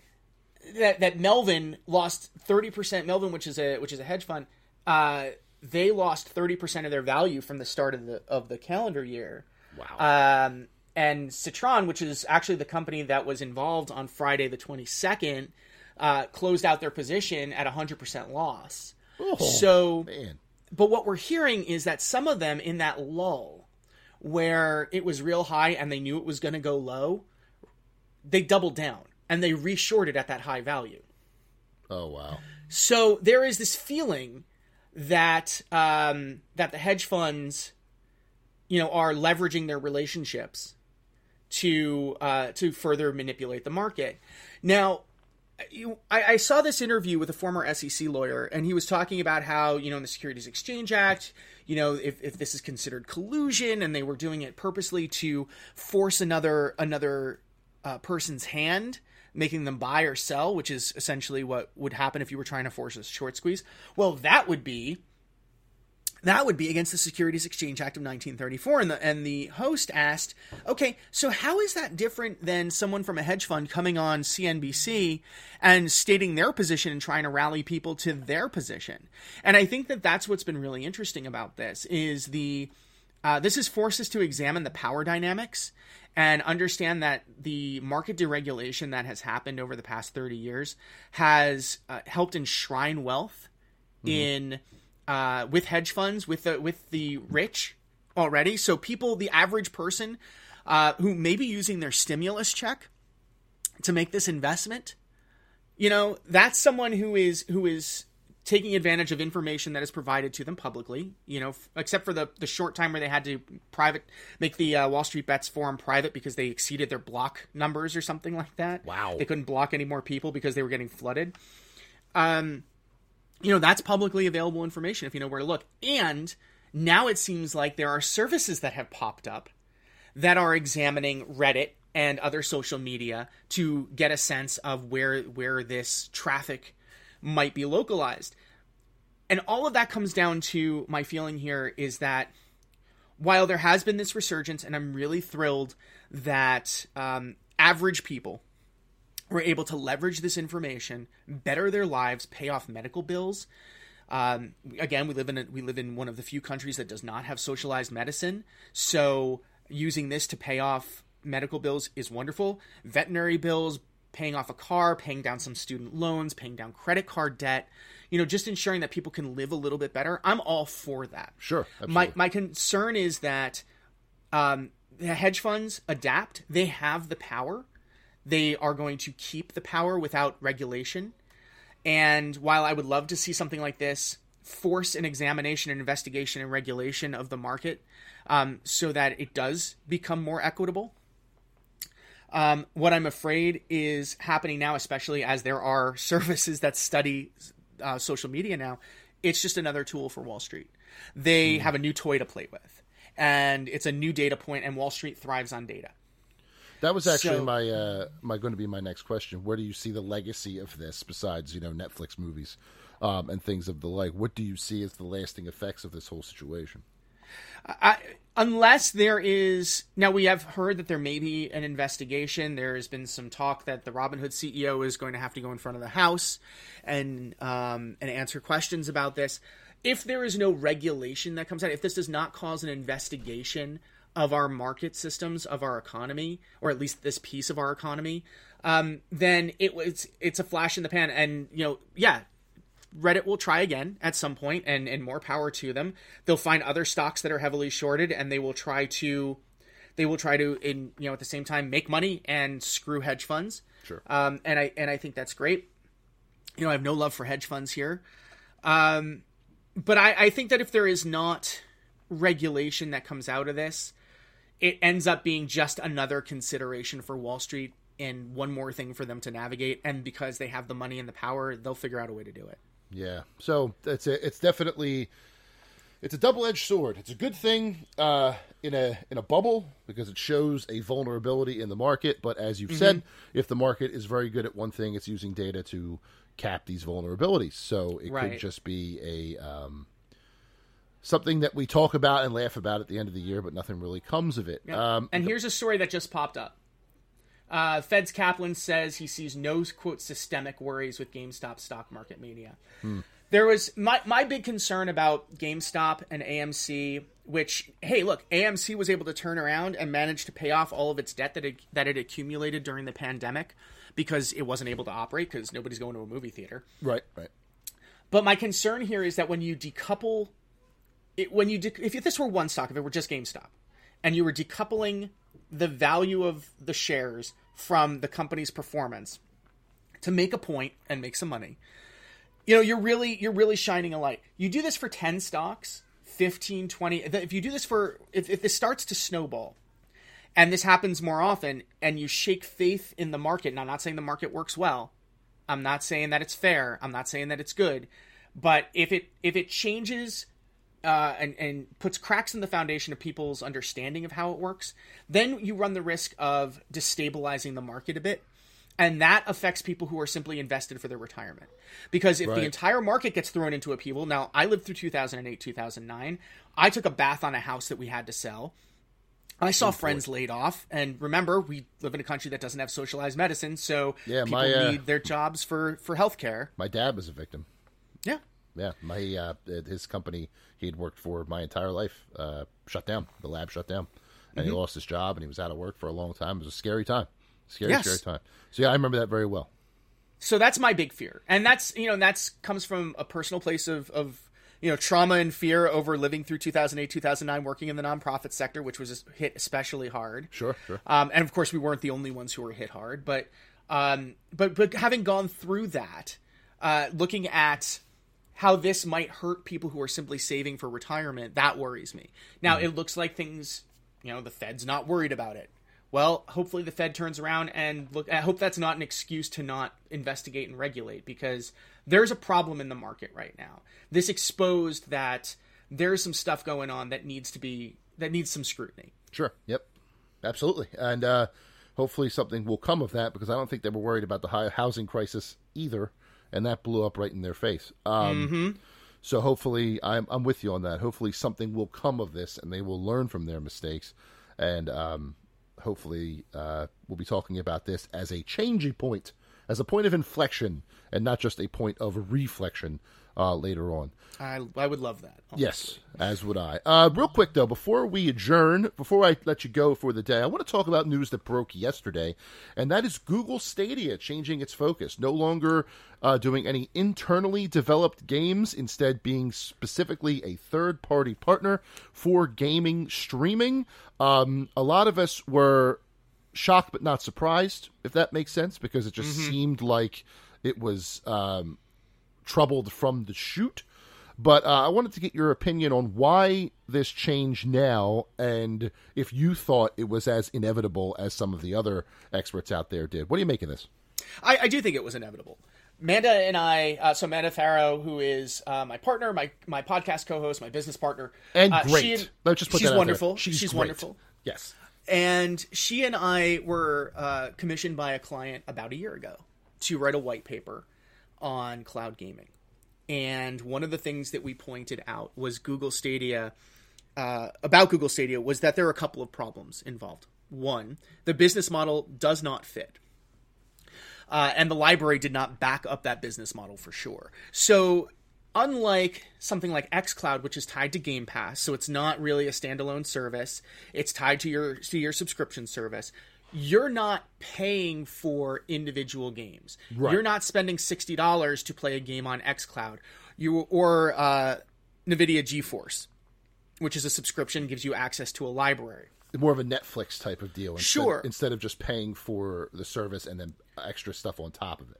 that that Melvin lost thirty percent. Melvin, which is a which is a hedge fund, uh, they lost thirty percent of their value from the start of the of the calendar year. Wow. Um, and Citron, which is actually the company that was involved on Friday the twenty second, uh, closed out their position at hundred percent loss. so Man, but what we're hearing is that some of them in that lull where it was real high and they knew it was going to go low, they doubled down and they reshorted at that high value. oh wow. So there is this feeling that um, that the hedge funds, you know, are leveraging their relationships to uh, to further manipulate the market. Now, you, I, I saw this interview with a former SEC lawyer, and he was talking about how you know in the Securities Exchange Act, you know, if, if this is considered collusion, and they were doing it purposely to force another another uh, person's hand, making them buy or sell, which is essentially what would happen if you were trying to force a short squeeze. Well, that would be that would be against the Securities Exchange Act of 1934. And the and the host asked, "Okay, so how is that different than someone from a hedge fund coming on CNBC and stating their position and trying to rally people to their position?" And I think that that's what's been really interesting about this is the uh, this has forced us to examine the power dynamics and understand that the market deregulation that has happened over the past 30 years has uh, helped enshrine wealth in uh, with hedge funds with the with the rich already. So people, the average person uh, who may be using their stimulus check to make this investment, you know, that's someone who is who is taking advantage of information that is provided to them publicly. You know, f- except for the the short time where they had to private make the uh, Wall Street Bets forum private because they exceeded their block numbers or something like that. Wow. they couldn't block any more people because they were getting flooded. Um, you know that's publicly available information if you know where to look and now it seems like there are services that have popped up that are examining reddit and other social media to get a sense of where where this traffic might be localized and all of that comes down to my feeling here is that while there has been this resurgence and i'm really thrilled that um, average people were able to leverage this information, better their lives, pay off medical bills. Um, again, we live in a, we live in one of the few countries that does not have socialized medicine, so using this to pay off medical bills is wonderful. Veterinary bills, paying off a car, paying down some student loans, paying down credit card debt. You know, just ensuring that people can live a little bit better. I'm all for that. Sure. My my concern is that um, the hedge funds adapt. They have the power. They are going to keep the power without regulation. And while I would love to see something like this force an examination and investigation and regulation of the market um, so that it does become more equitable, um, what I'm afraid is happening now, especially as there are services that study uh, social media now, it's just another tool for Wall Street. They have a new toy to play with, and it's a new data point, and Wall Street thrives on data. That was actually So- my uh, my going to be my next question. Where do you see the legacy of this besides you know Netflix movies um, and things of the like? What do you see as the lasting effects of this whole situation? I, unless there is now we have heard that there may be an investigation. There has been some talk that the robinhood ceo is going to have to go in front of the house and um, and answer questions about this. If there is no regulation that comes out if this does not cause an investigation of our market systems of our economy or at least this piece of our economy um, then it was it's a flash in the pan. And you know yeah Reddit will try again at some point, and and more power to them. They'll find other stocks that are heavily shorted, and they will try to, they will try to, in you know, at the same time, make money and screw hedge funds. Sure. Um, and I and I think that's great. You know, I have no love for hedge funds here, um, but I, I think that if there is not regulation that comes out of this, it ends up being just another consideration for Wall Street and one more thing for them to navigate. And because they have the money and the power, they'll figure out a way to do it. Yeah. So it's a, it's definitely it's a double edged sword. It's a good thing uh, in a in a bubble because it shows a vulnerability in the market. But as you've said, if the market is very good at one thing, it's using data to cap these vulnerabilities. So it Right. could just be a um, something that we talk about and laugh about at the end of the year, but nothing really comes of it. Yeah. Um, and here's a story that just popped up. Uh, Feds Kaplan says he sees no quote systemic worries with GameStop stock market mania. There was my my big concern about GameStop and AMC, which hey, look, AMC was able to turn around and manage to pay off all of its debt that it, that it accumulated during the pandemic because it wasn't able to operate because nobody's going to a movie theater. right. Right. But my concern here is that when you decouple, it, when you de- if this were one stock, if it were just GameStop, and you were decoupling the value of the shares from the company's performance to make a point and make some money, you know, you're really you're really shining a light. You do this for 10 stocks, 15, 20, if you do this for if, if this starts to snowball, and this happens more often and you shake faith in the market and i'm not saying the market works well. I'm not saying that it's fair. I'm not saying that it's good. But if it if it changes uh, and and puts cracks in the foundation of people's understanding of how it works then you run the risk of destabilizing the market a bit and that affects people who are simply invested for their retirement because if Right. the entire market gets thrown into upheaval now i lived through 2008 2009 i took a bath on a house that we had to sell I saw friends laid off, and remember, we live in a country that doesn't have socialized medicine, so Yeah, people my, uh, need their jobs for for healthcare. My dad was a victim. Yeah, Yeah, my uh, his company he'd worked for my entire life uh, shut down. The lab shut down, and Mm-hmm. he lost his job, and he was out of work for a long time. It was a scary time, scary, Yes. scary time. So yeah, I remember that very well. so that's my big fear, and that's you know that's comes from a personal place of of you know trauma and fear over living through 2008 2009 working in the nonprofit sector, which was hit especially hard. Sure, sure. Um, and of course, we weren't the only ones who were hit hard, but um, but but having gone through that, uh, looking at how this might hurt people who are simply saving for retirement, that worries me. Now it looks like things, you know, the Fed's not worried about it. Well, hopefully the Fed turns around and look. I hope that's not an excuse to not investigate and regulate because there's a problem in the market right now. This exposed that there's some stuff going on that needs to be that needs some scrutiny. Sure. Yep. Absolutely. And uh, hopefully something will come of that because I don't think they were worried about the high housing crisis either, and that blew up right in their face. Um, So hopefully, I'm I'm with you on that. Hopefully, something will come of this, and they will learn from their mistakes, and um, hopefully, uh, we'll be talking about this as a changing point, as a point of inflection, and not just a point of reflection uh, later on. I I would love that. Yes, as would I. Uh, real quick though, before we adjourn, before I let you go for the day, I want to talk about news that broke yesterday, and that is Google Stadia changing its focus, no longer uh, doing any internally developed games, instead being specifically a third-party partner for gaming streaming. Um, a lot of us were shocked but not surprised, if that makes sense, because it just seemed like it was um, troubled from the shoot. But uh, I wanted to get your opinion on why this change now, and if you thought it was as inevitable as some of the other experts out there did. What do you make of this? I, I do think it was inevitable. Amanda and I, uh, so Amanda Farough, who is uh, my partner, my my podcast co-host, my business partner, And uh, great. she and- Let's just put she's that out there. wonderful. She's great. wonderful. Yes. And she and I were uh, commissioned by a client about a year ago to write a white paper on cloud gaming. And one of the things that we pointed out was Google Stadia, uh, about Google Stadia, was that there are a couple of problems involved. One, the business model does not fit. Uh, and the library did not back up that business model for sure. So, unlike something like xCloud, which is tied to Game Pass, so it's not really a standalone service, it's tied to your to your subscription service. You're not paying for individual games. You're not spending sixty dollars to play a game on xCloud, you or uh, NVIDIA GeForce, which is a subscription gives you access to a library. More of a Netflix type of deal. Instead, Sure. Instead of just paying for the service and then extra stuff on top of it.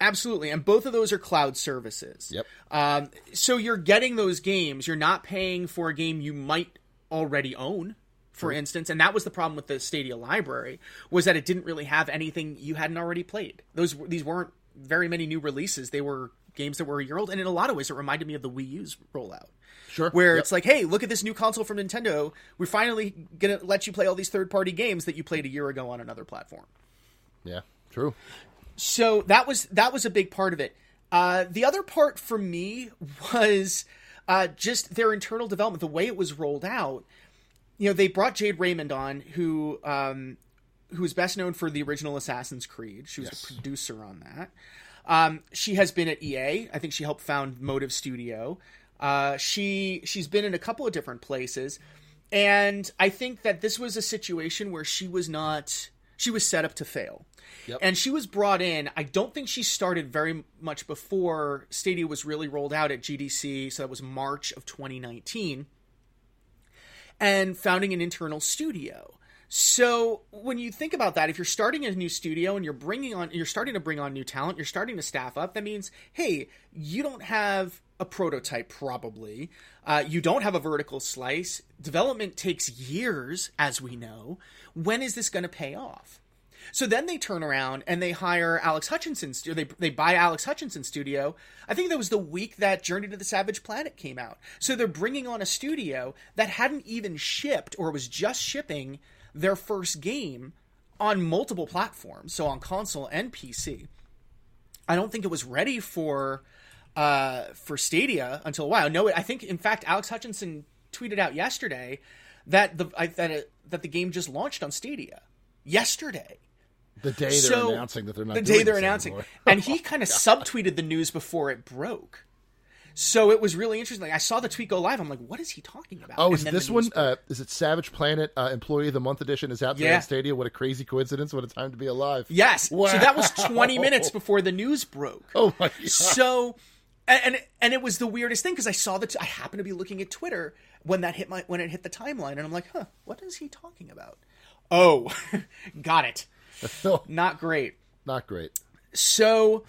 Absolutely, and both of those are cloud services. Yep. Um, so you're getting those games. You're not paying for a game you might already own. For instance, and that was the problem with the Stadia library was that it didn't really have anything you hadn't already played. Those these weren't very many new releases. They were games that were a year old, and in a lot of ways, it reminded me of the Wii U's rollout. Sure. Where Yep. it's like, hey, look at this new console from Nintendo. We're finally gonna let you play all these third party games that you played a year ago on another platform. Yeah, true. So that was that was a big part of it. Uh, the other part for me was uh, just their internal development, the way it was rolled out. You know, they brought Jade Raymond on, who um, who is best known for the original Assassin's Creed. She was Yes. a producer on that. Um, she has been at EA. I think she helped found Motive Studio. Uh, she she's been in a couple of different places, and I think that this was a situation where she was not she was set up to fail. Yep. And she was brought in. I don't think she started very much before Stadia was really rolled out at GDC. So that was March of 2019. And founding an internal studio. So when you think about that, if you're starting a new studio and you're bringing on, you're starting to bring on new talent, you're starting to staff up. That means, hey, you don't have a prototype, probably. Uh, you don't have a vertical slice. Development takes years, as we know. When is this going to pay off? So then they turn around and they hire Alex Hutchinson. They they buy Alex Hutchinson studio. I think that was the week that Journey to the Savage Planet came out. So they're bringing on a studio that hadn't even shipped or was just shipping their first game on multiple platforms, so on console and PC. I don't think it was ready for uh, for Stadia until a while. No, I think in fact Alex Hutchinson tweeted out yesterday that the I, that it, that the game just launched on Stadia yesterday. The day they're So, announcing that they're not the day they're announcing, anymore. and he kind of subtweeted the news before it broke. So it was really interesting. I saw the tweet go live. I'm like, what is he talking about? Oh, is this one? Uh, is it Savage Planet uh, Employee of the Month edition? Is out there Yeah. on Stadia? What a crazy coincidence! What a time to be alive! Yes. So that was 20 minutes before the news broke. Oh my god! So, and and, it was the weirdest thing because I saw that I happened to be looking at Twitter when that hit my when it hit the timeline, and I'm like, huh, what is he talking about? Oh, got it. Not great. Not great. So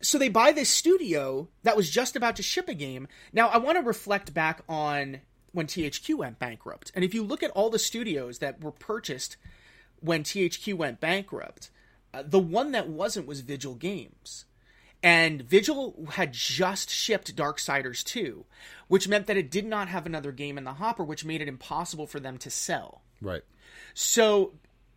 so they buy this studio that was just about to ship a game. Now I want to reflect back on when THQ went bankrupt. And if you look at all the studios that were purchased when THQ went bankrupt, uh, the one that wasn't was Vigil Games. And Vigil had just shipped Darksiders 2, which meant that it did not have another game in the hopper, which made it impossible for them to sell. Right. So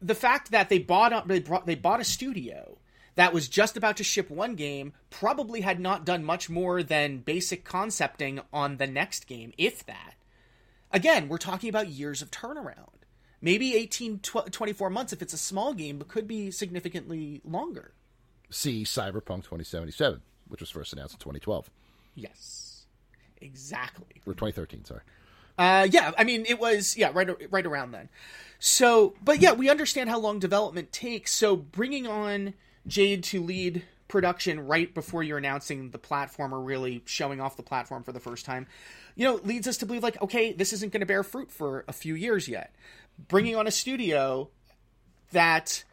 the fact that they bought up, they brought they bought a studio that was just about to ship one game, probably had not done much more than basic concepting on the next game, if that. Again, we're talking about years of turnaround. Maybe 18, tw- 24 months if it's a small game, but could be significantly longer. See Cyberpunk 2077, which was first announced in 2012 Yes. Exactly. or 2013. Sorry. Uh, yeah, I mean, it was yeah, right, right around then. So, but yeah, we understand how long development takes. So, bringing on Jade to lead production right before you're announcing the platform or really showing off the platform for the first time, you know, leads us to believe like, okay, this isn't going to bear fruit for a few years yet. Bringing on a studio that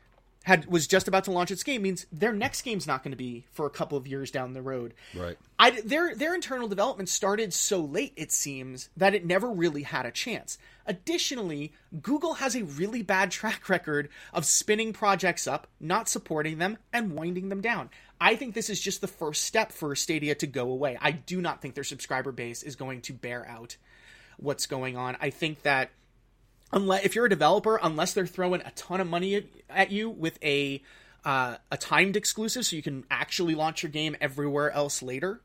had was just about to launch its game means their next game's not going to be for a couple of years down the road. Right. I, their their internal development started so late, it seems, that it never really had a chance. Additionally, Google has a really bad track record of spinning projects up, not supporting them, and winding them down. I think this is just the first step for Stadia to go away. I do not think their subscriber base is going to bear out what's going on. I think that unless if you're a developer, unless they're throwing a ton of money at, you with a uh, a timed exclusive, so you can actually launch your game everywhere else later,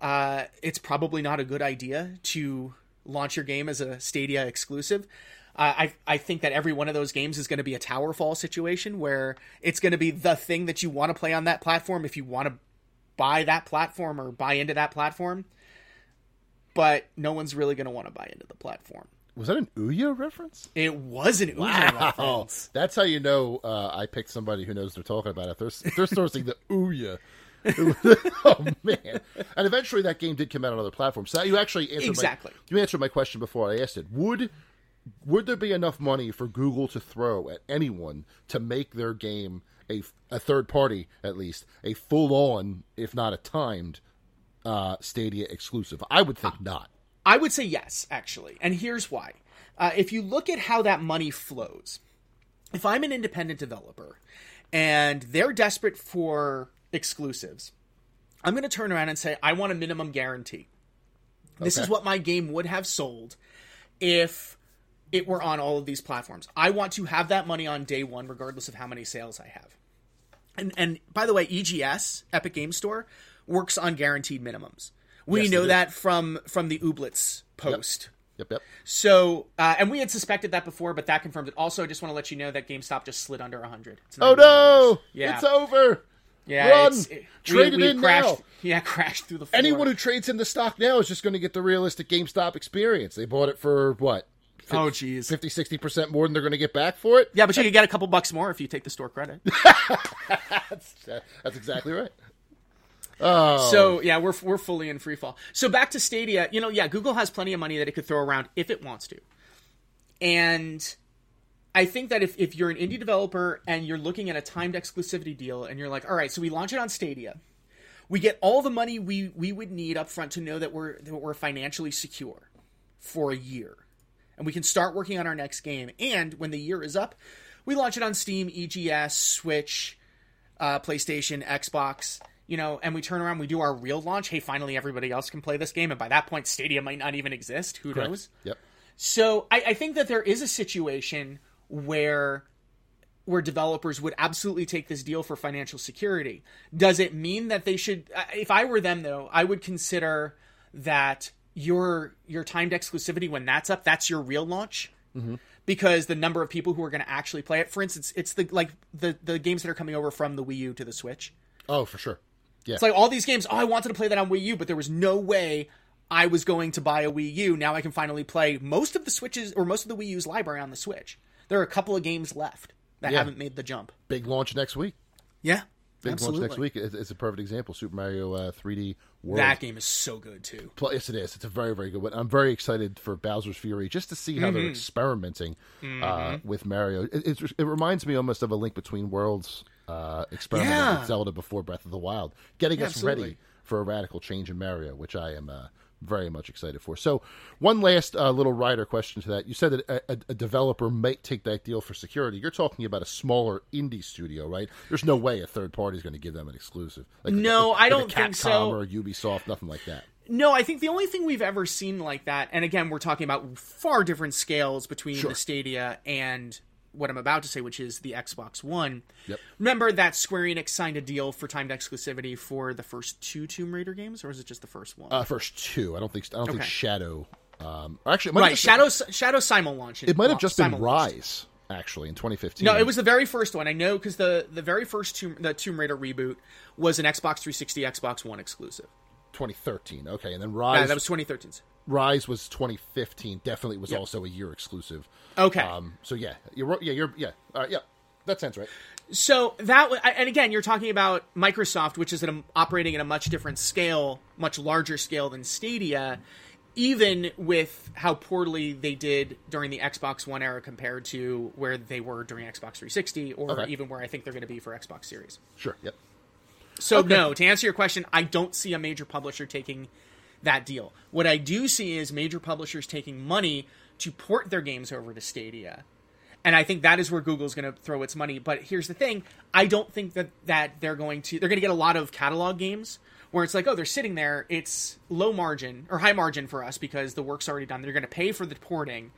uh, it's probably not a good idea to launch your game as a Stadia exclusive. Uh, I I think that every one of those games is going to be a TowerFall situation where it's going to be the thing that you want to play on that platform if you want to buy that platform or buy into that platform. But no one's really going to want to buy into the platform. Was that an Ouya reference? It was an Ouya Wow, reference. that's how you know uh, I picked somebody who knows what they're talking about. If they're, they're sourcing the Ouya. oh man! And eventually, that game did come out on other platforms. So you actually answered Exactly. My, you answered my question before I asked it. Would would there be enough money for Google to throw at anyone to make their game a, a third party, at least a full on, if not a timed, uh, Stadia exclusive? I would think not. I would say yes, actually. And here's why. Uh, if you look at how that money flows, if I'm an independent developer and they're desperate for exclusives, I'm going to turn around and say, I want a minimum guarantee. This is what my game would have sold if it were on all of these platforms. I want to have that money on day one, regardless of how many sales I have. And and by the way, EGS Epic Game Store works on guaranteed minimums. We Yes, know that from from the Ooblets post. Yep, yep. So, uh, and we had suspected that before, but that confirmed it. Also, I just want to let you know that GameStop just slid under 100. It's Oh no! Yeah. It's over. Yeah, Run! it's- it- Trade we- it we in crashed, now. Yeah, crashed through the floor. Anyone who trades in the stock now is just going to get the realistic GameStop experience. They bought it for what? Oh, jeez. 50, 60% more than they're going to get back for it? Yeah, but you can get a couple bucks more if you take the store credit. that's, that's exactly right. Oh. So yeah, we're we're fully in free fall. So back to Stadia, you know, yeah, Google has plenty of money that it could throw around if it wants to, and I think that if if you're an indie developer and you're looking at a timed exclusivity deal and you're like, all right, so we launch it on Stadia, we get all the money we we would need up front to know that we're that we're financially secure for a year, and we can start working on our next game. And when the year is up, we launch it on Steam, EGS, Switch, uh, PlayStation, Xbox, you know, and we turn around, we do our real launch. Hey, finally, everybody else can play this game, and by that point, Stadia might not even exist. Who Correct. knows? Yep. So I, I think that there is a situation where where developers would absolutely take this deal for financial security. Does it mean that they should? If I were them, though, I would consider that your your timed exclusivity when that's up, that's your real launch Mhm. because the number of people who are going to actually play it. For instance, it's the like the the games that are coming over from the Wii U to the Switch. Oh, for sure. Yeah. It's like all these games. Oh, I wanted to play that on Wii U, but there was no way I was going to buy a Wii U. Now I can finally play most of the Switches or most of the Wii U's library on the Switch. There are a couple of games left that Yeah. haven't made the jump. Big launch next week. Yeah, Big absolutely. launch next week. It's, it's a perfect example. Super Mario uh, 3D World. That game is so good too. Yes, it is. It's a very, very good one. I'm very excited for Bowser's Fury just to see how they're Mhm. experimenting uh, Mhm. with Mario. It, it's it reminds me almost of a Link Between Worlds uh, experiment Yeah. with Zelda before Breath of the Wild, getting Yeah, us absolutely. ready for a radical change in Mario, which I am uh, very much excited for. So, one last uh, little rider question to that: You said that a, a, developer might take that deal for security. You're talking about a smaller indie studio, right? There's no way a third party is going to give them an exclusive. Like, No, like I don't think so. Or Ubisoft, nothing like that. No, I think the only thing we've ever seen like that, and again, we're talking about far different scales between Sure. the Stadia and what I'm about to say, which is the Xbox One. Yep. Remember that Square Enix signed a deal for timed exclusivity for the first two Tomb Raider games, or was it just the first one? Uh, first two. I don't think. I don't think Shadow. Um, actually, it might right, just- Shadow Shadow simul launch. It might have just been Rise, actually, in 2015. No, it was the very first one. I know because the the very first Tomb, the Tomb Raider reboot was an Xbox 360, Xbox One exclusive. 2013. Okay, and then Rise. Yeah, that was 2013. Rise was 2015. Definitely was also a year exclusive. Okay. Um, so yeah, you're yeah you're yeah all right, yeah that sounds right. So that and again, you're talking about Microsoft, which is at a, operating at a much different scale, much larger scale than Stadia. Even with how poorly they did during the Xbox One era compared to where they were during Xbox 360, or Okay. even where I think they're going to be for Xbox Series. Sure. Yep. So Okay. no, to answer your question, I don't see a major publisher taking that deal. What I do see is major publishers taking money to port their games over to Stadia. And I think that is where Google's going to throw its money. But here's the thing: I don't think that that they're going to they're going to get a lot of catalog games where it's like, oh, they're sitting there. It's low margin or high margin for us because the work's already done. They're going to pay for the porting,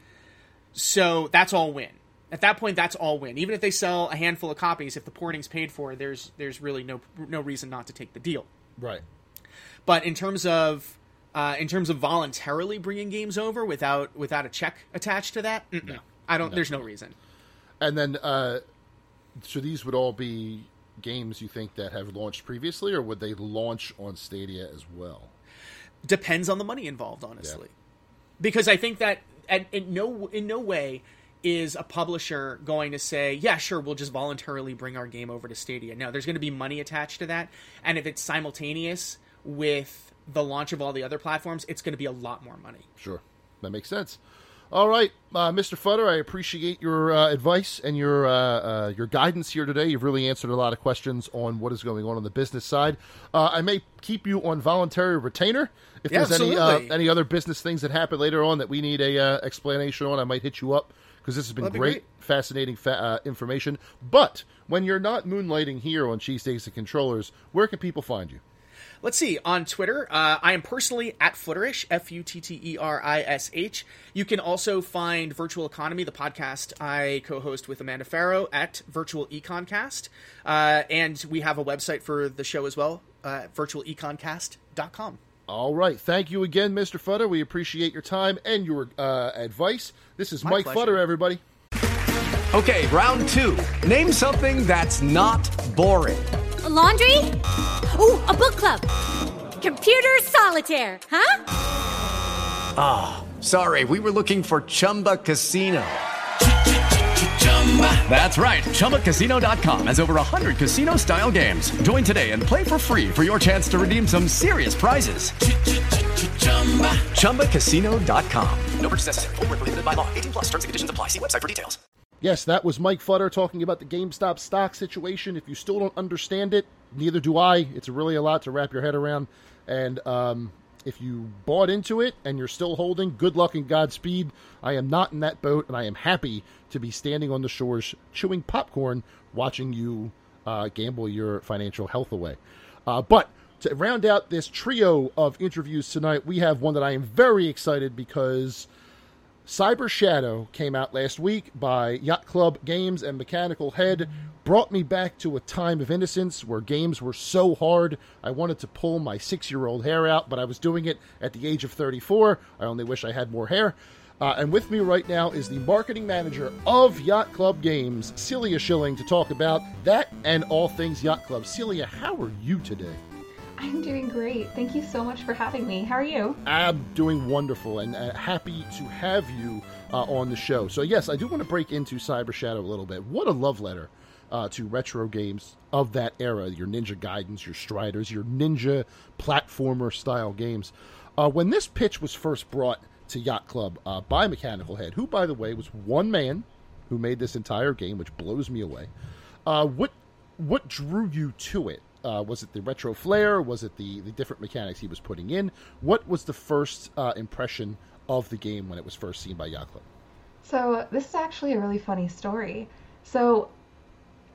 so that's all win. At that point, that's all win. Even if they sell a handful of copies, if the porting's paid for, there's there's really no no reason not to take the deal. Right. But in terms of uh, in terms of voluntarily bringing games over without without a check attached to that, mm-mm. I don't. No. There's no reason. And then, uh, so these would all be games you think that have launched previously, or would they launch on Stadia as well? Depends on the money involved, honestly. Because I think that at, in no in no way is a publisher going to say, "Yeah, sure, we'll just voluntarily bring our game over to Stadia." No, there's going to be money attached to that, and if it's simultaneous with the launch of all the other platforms, it's going to be a lot more money. Sure, that makes sense. All right, uh, Mr. Futter, I appreciate your uh, advice and your uh, uh, your guidance here today. You've really answered a lot of questions on what is going on on the business side. Uh, I may keep you on voluntary retainer if Yeah, there's any uh, absolutely. any other business things that happen later on that we need a uh, explanation on. I might hit you up because this has been That'd be great, great. fascinating fa- uh, information. But when you're not moonlighting here on Cheesesteaks and Controllers, where can people find you? Let's see. On Twitter, uh, I am personally at Futterish, F U T T E R I S H. You can also find Virtual Economy, the podcast I co host with Amanda Farough, at Virtual Econcast. Uh, and we have a website for the show as well, uh, virtualeconcast.com. All right. Thank you again, Mr. Futter. We appreciate your time and your uh, advice. This is My Mike pleasure. Futter, everybody. Okay, round two. Name something that's not boring. A laundry? Ooh, a book club. Computer solitaire, huh? Ah, sorry, we were looking for Chumba Casino. That's right, ChumbaCasino.com has over 100 casino style games. Join today and play for free for your chance to redeem some serious prizes. ChumbaCasino.com. No purchase necessary. Void where prohibited by law. 18 plus terms and conditions apply. See website for details. Yes, that was Mike Futter talking about the GameStop stock situation. If you still don't understand it, neither do I. It's really a lot to wrap your head around. And um, if you bought into it and you're still holding, good luck and Godspeed. I am not in that boat, and I am happy to be standing on the shores chewing popcorn, watching you uh, gamble your financial health away. Uh, but to round out this trio of interviews tonight, we have one that I am very excited because. Cyber Shadow came out last week by Yacht Club Games and Mechanical Head. Brought me back to a time of innocence where games were so hard. I wanted to pull my six year old hair out, but I was doing it at the age of 34. I only wish I had more hair. Uh, and with me right now is the marketing manager of Yacht Club Games, Celia Schilling, to talk about that and all things Yacht Club. Celia, how are you today? I'm doing great. Thank you so much for having me. How are you? I'm doing wonderful and uh, happy to have you uh, on the show. So, yes, I do want to break into Cyber Shadow a little bit. What a love letter uh, to retro games of that era your Ninja Gaidens, your Striders, your Ninja platformer style games. Uh, when this pitch was first brought to Yacht Club uh, by Mechanical Head, who, by the way, was one man who made this entire game, which blows me away, uh, what, what drew you to it? Uh, was it the retro flair? Was it the, the different mechanics he was putting in? What was the first uh, impression of the game when it was first seen by Yacht So, this is actually a really funny story. So,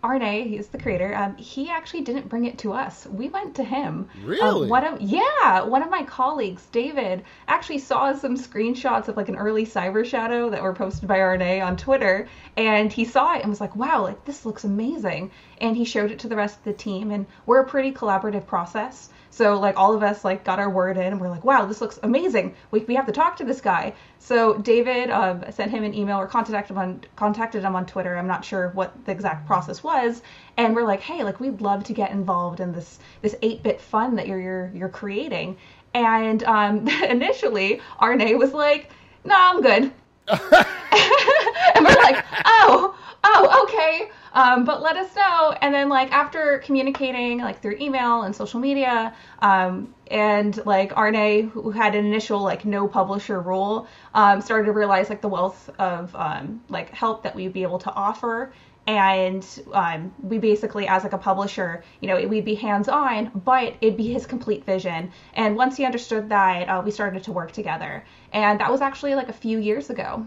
Aarne, he's the creator. Um, he actually didn't bring it to us. We went to him. Really? Um, one of yeah, one of my colleagues, David, actually saw some screenshots of like an early Cyber Shadow that were posted by Aarne on Twitter, and he saw it and was like, "Wow, like this looks amazing." And he showed it to the rest of the team, and we're a pretty collaborative process. So like all of us like got our word in and we're like, wow, this looks amazing. We, we have to talk to this guy. So David um, sent him an email or contacted him on contacted him on Twitter. I'm not sure what the exact process was. And we're like, hey, like we'd love to get involved in this this 8-bit fun that you're you're, you're creating. And um, initially, Aarne was like, no, I'm good. and we're like, oh, oh, okay. Um, but let us know. And then like after communicating like through email and social media, um, and like Aarne, who had an initial like no publisher rule, um, started to realize like the wealth of um, like help that we'd be able to offer. And um, we basically, as like a publisher, you know, we'd be hands on, but it'd be his complete vision. And once he understood that, uh, we started to work together. And that was actually like a few years ago.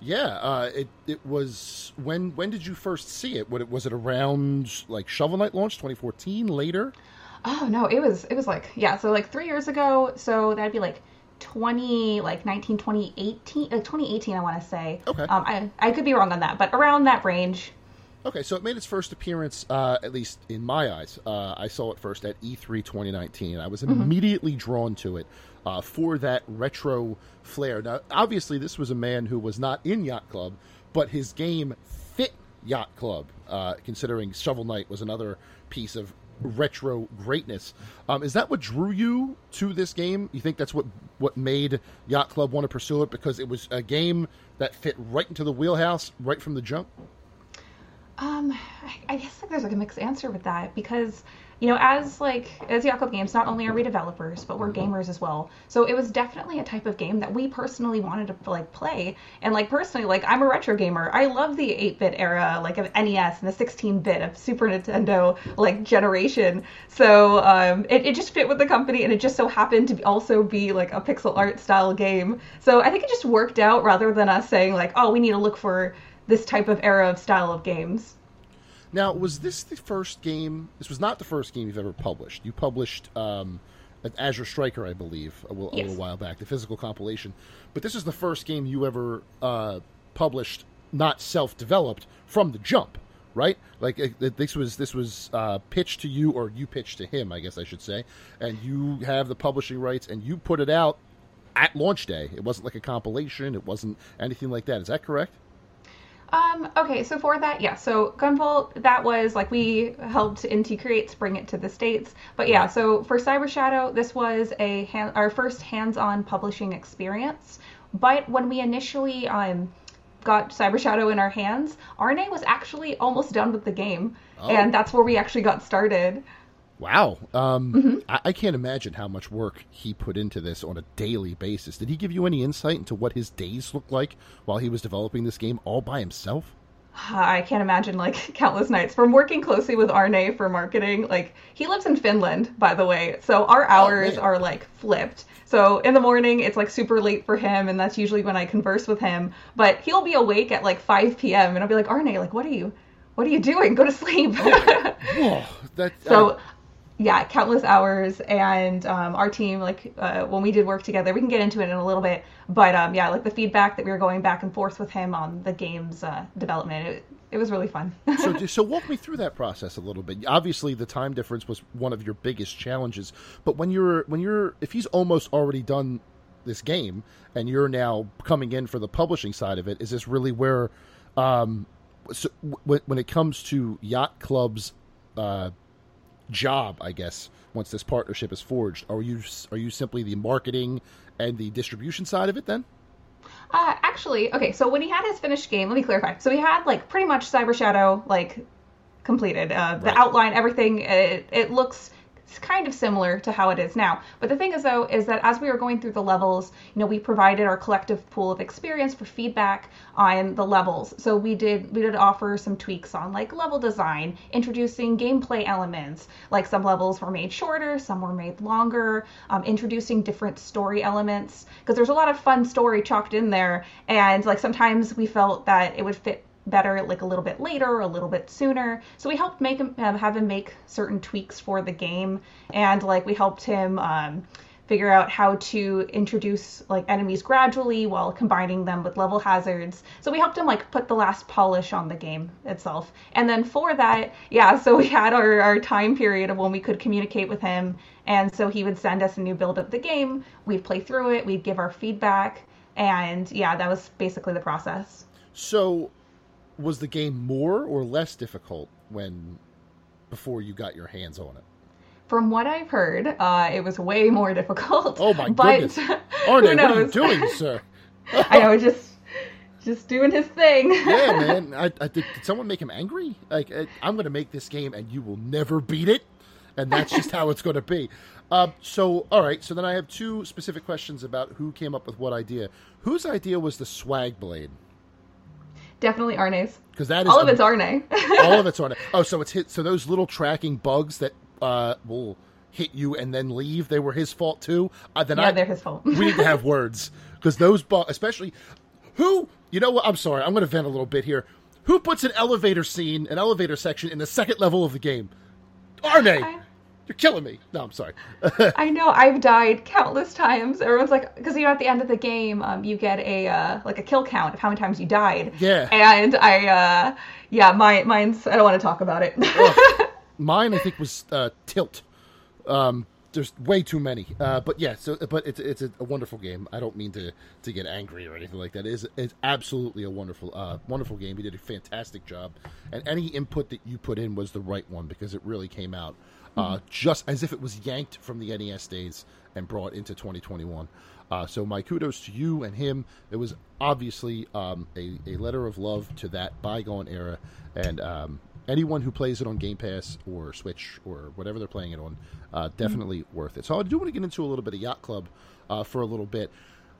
Yeah, uh, it it was when when did you first see it? What was it around like Shovel Knight launch 2014 later? Oh no, it was it was like yeah, so like three years ago. So that'd be like 20 like 19 2018 like 2018 I want to say. Okay. Um, I I could be wrong on that, but around that range. Okay, so it made its first appearance, uh, at least in my eyes. Uh, I saw it first at E E3 2019. I was Mhm. immediately drawn to it uh, for that retro flair. Now, obviously, this was a man who was not in Yacht Club, but his game fit Yacht Club, uh, considering Shovel Knight was another piece of retro greatness. Um, is that what drew you to this game? You think that's what what made Yacht Club want to pursue it because it was a game that fit right into the wheelhouse right from the jump? Um, I, guess like there's like a mixed answer with that because you know as like as Yacht Games, not only are we developers but we're gamers as well. So it was definitely a type of game that we personally wanted to like play. And like personally, like I'm a retro gamer. I love the 8-bit era, like of NES and the 16-bit of Super Nintendo like generation. So um, it, it just fit with the company, and it just so happened to be also be like a pixel art style game. So I think it just worked out rather than us saying like, oh, we need to look for this type of era of style of games. Now, was this the first game? This was not the first game you've ever published. You published um, an Azure Striker, I believe, a, little, Yes. a little while back, the physical compilation. But this is the first game you ever uh, published, not self-developed, from the jump, right? Like uh, this was this was uh, pitched to you, or you pitched to him, I guess I should say, and you have the publishing rights, and you put it out at launch day. It wasn't like a compilation. It wasn't anything like that. Is that correct? Um, okay, so for that, yeah, so Gunvolt, that was like we helped Inti Creates bring it to the States. But yeah, so for Cyber Shadow, this was a hand, our first hands on publishing experience. But when we initially um, got Cyber Shadow in our hands, Aarne was actually almost done with the game. Oh. And that's where we actually got started. Wow. Um, Mm-hmm. I, I can't imagine how much work he put into this on a daily basis. Did he give you any insight into what his days looked like while he was developing this game all by himself? I can't imagine like countless nights from working closely with Aarne for marketing. Like he lives in Finland, by the way, so our hours man. are like flipped. So in the morning it's like super late for him, and that's usually when I converse with him. But he'll be awake at like 5 p.m. and I'll be like, Aarne, like what are you, what are you doing? Go to sleep. Whoa, that so. uh, yeah, countless hours, and um, our team, like uh, when we did work together, we can get into it in a little bit. But um, yeah, like the feedback that we were going back and forth with him on the game's uh, development, it, it was really fun. so so walk me through that process a little bit. Obviously, the time difference was one of your biggest challenges. But when you're when you're if he's almost already done this game and you're now coming in for the publishing side of it, is this really where um, so when, when it comes to Yacht Club's? Uh, job, I guess, once this partnership is forged? Are you are you simply the marketing and the distribution side of it then? Uh, actually, okay, so when he had his finished game, let me clarify. So he had like pretty much Cyber Shadow like completed. Uh, the Right. outline, everything, it, it looks kind of similar to how it is now. But the thing is though, is that as we were going through the levels, you know, we provided our collective pool of experience for feedback on the levels. So we did we did offer some tweaks on like level design, introducing gameplay elements. Like some levels were made shorter, some were made longer, um, introducing different story elements because there's a lot of fun story chalked in there. And like sometimes we felt that it would fit better like a little bit later, a little bit sooner. So we helped make him um, have him make certain tweaks for the game, and like we helped him um, figure out how to introduce like enemies gradually while combining them with level hazards. So we helped him like put the last polish on the game itself. And then for that, yeah, so we had our, our time period of when we could communicate with him. And so he would send us a new build of the game. We'd play through it. We'd give our feedback. And yeah, that was basically the process. So, was the game more or less difficult when before you got your hands on it? From what I've heard, uh, it was way more difficult. Oh my but goodness, Aarne, what are you doing, sir? I know, just just doing his thing. yeah, man. I, I did, did someone make him angry? Like, uh, I'm going to make this game, and you will never beat it, and that's just how it's going to be. Uh, so, all right. So then I have two specific questions about who came up with what idea. Whose idea was the swag blade? Definitely Aarne's. Because that is all of it's Aarne. all of it's it. Oh, so it's hit. So those little tracking bugs that uh, will hit you and then leave, they were his fault too. Uh, then Yeah, I, they're his fault. we need to have words because those bugs, especially who. You know what? I'm sorry. I'm going to vent a little bit here. Who puts an elevator scene, an elevator section in the second level of the game? Aarne, you're killing me. No, I'm sorry. I know I've died countless times. Everyone's like, because you know at the end of the game, um, you get a uh, like a kill count of how many times you died. Yeah. And I, uh, yeah, my mine's. I don't want to talk about it. Mine, I think, was uh, Tilt. Um, there's way too many, uh, but yeah. So, but it's it's a, a wonderful game. I don't mean to, to get angry or anything like that. It is it's absolutely a wonderful uh, wonderful game. You did a fantastic job, and any input that you put in was the right one because it really came out uh, just as if it was yanked from the NES days and brought into 2021. Uh, so my kudos to you and him. It was obviously um, a, a letter of love to that bygone era, and um, anyone who plays it on Game Pass or Switch or whatever they're playing it on, uh, definitely worth it. So I do want to get into a little bit of Yacht Club uh, for a little bit.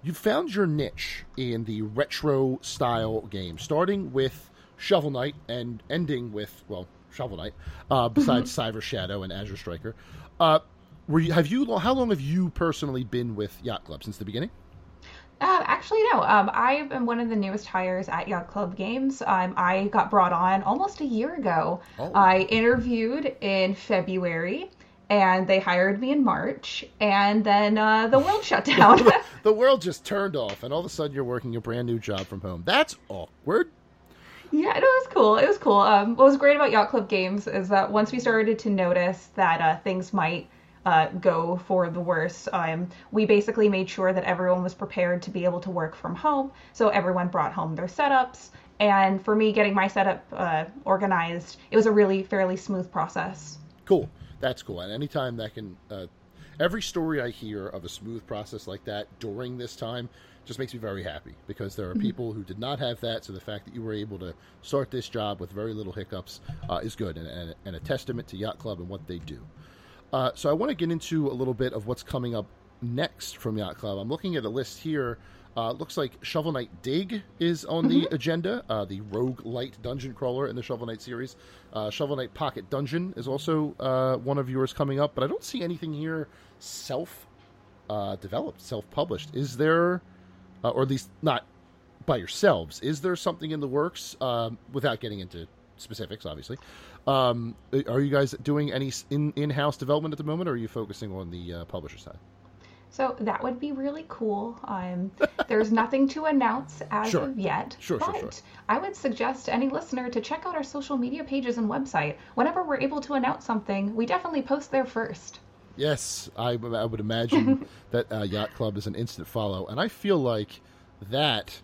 You found your niche in the retro style game, starting with Shovel Knight and ending with well Shovel Knight, uh, besides Cyber Shadow and Azure Striker. Uh, were you, have you how long have you personally been with Yacht Club since the beginning? Uh, actually, no. Um, I am one of the newest hires at Yacht Club Games. Um, I got brought on almost a year ago. Oh. I interviewed in February, and they hired me in March, and then uh, the world shut down. the world just turned off, and all of a sudden you're working a brand new job from home. That's awkward. Yeah, it was cool. It was cool. Um, what was great about Yacht Club Games is that once we started to notice that uh, things might uh, go for the worse, um, we basically made sure that everyone was prepared to be able to work from home. So everyone brought home their setups. And for me, getting my setup uh, organized, it was a really fairly smooth process. Cool. That's cool. And anytime that can, uh, every story I hear of a smooth process like that during this time just makes me very happy because there are Mm-hmm. people who did not have that. So the fact that you were able to start this job with very little hiccups uh, is good and, and, and a testament to Yacht Club and what they do. Uh, so I want to get into a little bit of what's coming up next from Yacht Club. I'm looking at a list here. Uh, looks like Shovel Knight Dig is on the agenda, uh, the roguelite dungeon crawler in the Shovel Knight series. Uh, Shovel Knight Pocket Dungeon is also uh, one of yours coming up, but I don't see anything here self uh, developed, self published. Is there, uh, or at least not by yourselves, is there something in the works um, without getting into specifics, obviously? Um, are you guys doing any in in house development at the moment, or are you focusing on the uh, publisher side? So that would be really cool. Um, there's nothing to announce as Sure. of yet. Sure, sure, but sure. I would suggest any listener to check out our social media pages and website. Whenever we're able to announce something, we definitely post there first. Yes, I, I would imagine that uh, Yacht Club is an instant follow, and I feel like that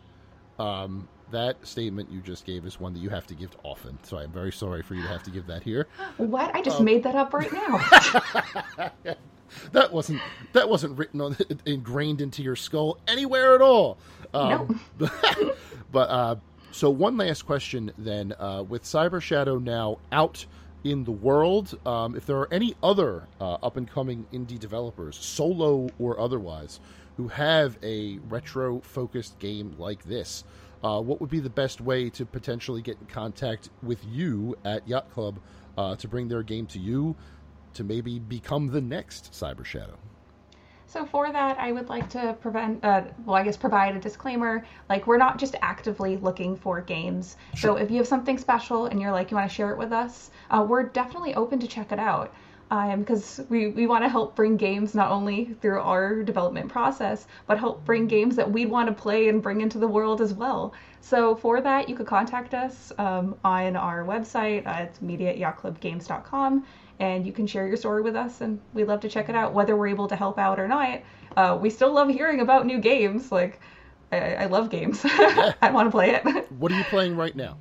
um, that statement you just gave is one that you have to give often. So I'm very sorry for you to have to give that here. What? I just Um, made that up right now. That wasn't that wasn't written on ingrained into your skull anywhere at all. Um, but uh, so one last question then, uh, with Cyber Shadow now out in the world, um, if there are any other uh, up and coming indie developers, solo or otherwise, who have a retro focused game like this, uh, what would be the best way to potentially get in contact with you at Yacht Club uh, to bring their game to you? to maybe become the next Cyber Shadow. So for that, I would like to prevent, uh, well, I guess provide a disclaimer. Like we're not just actively looking for games. So if you have something special and you're like you want to share it with us, uh, we're definitely open to check it out. Because we, we want to help bring games not only through our development process, but help bring games that we'd want to play and bring into the world as well. So for that, you could contact us um, on our website at media at yachtclubgames.com and you can share your story with us and we'd love to check it out whether we're able to help out or not. Uh, we still love hearing about new games like i, I love games. I want to play it. What are you playing right now?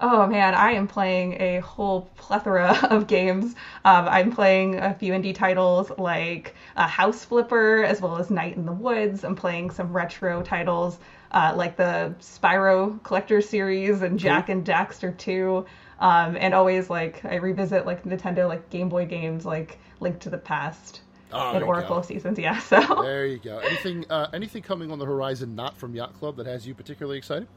oh man i am playing a whole plethora of games. Um, i'm playing a few indie titles like uh, house flipper as well as night in the woods. I'm playing some retro titles uh, like the spyro collector series and Jak and Daxter 2 um, and always like I revisit like Nintendo like Game Boy games like Link to the Past Oh, and Oracle go. seasons. Yeah, so There you go. Anything uh, anything coming on the horizon not from Yacht Club that has you particularly excited?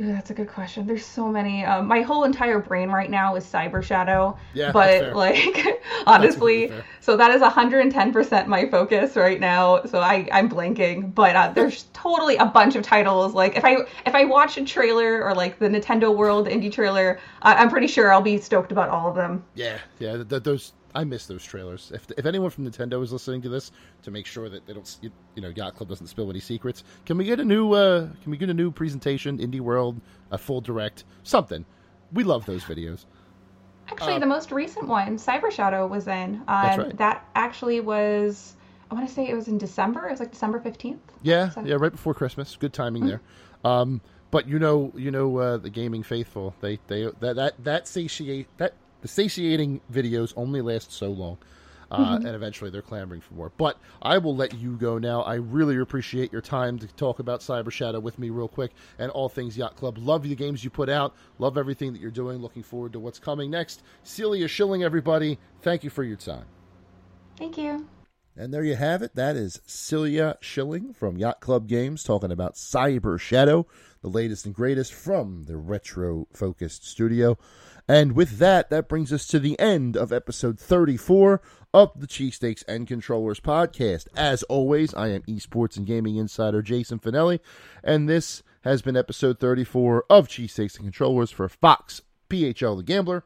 Ooh, that's a good question. There's so many. Um, my whole entire brain right now is Cyber Shadow. Yeah, but like honestly, so that is 110% my focus right now. So I I'm blanking, but uh, there's totally a bunch of titles. Like if I if I watch a trailer or like the Nintendo World indie trailer, I, I'm pretty sure I'll be stoked about all of them. Yeah, yeah. Th- those I miss those trailers. If if anyone from Nintendo is listening to this, to make sure that they don't, you, you know, Yacht Club doesn't spill any secrets, can we get a new uh can we get a new presentation, Indie World, a full direct, something? We love those videos. Actually, Uh, the most recent one, Cyber Shadow, was in. Um, right. That actually was. I want to say it was in December. It was like December 15th. Yeah, So- yeah, right before Christmas. Good timing Mhm. there. Um, but you know, you know, uh, the gaming faithful, they they that that that satiate that the satiating videos only last so long. uh, and eventually they're clamoring for more. But I will let you go now. I really appreciate your time to talk about Cyber Shadow with me real quick and all things Yacht Club. Love the games you put out. Love everything that you're doing. Looking forward to what's coming next. Celia Schilling, everybody. Thank you for your time. Thank you. And there you have it. That is Celia Schilling from Yacht Club Games talking about Cyber Shadow, the latest and greatest from the retro focused studio. And with that, that brings us to the end of episode 34 of the Cheesesteaks and Controllers podcast. As always, I am esports and gaming insider Jason Finelli, and this has been episode 34 of Cheesesteaks and Controllers for Fox PHL The Gambler,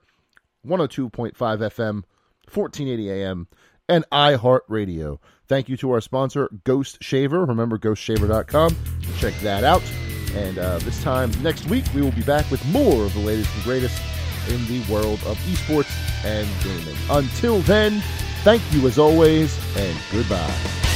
102.5 FM, 1480 AM, and iHeartRadio. Thank you to our sponsor, Ghost Shaver. Remember, ghostshaver.com. Check that out. And uh, this time next week, we will be back with more of the latest and greatest in the world of esports and gaming. Until then, thank you as always, and goodbye.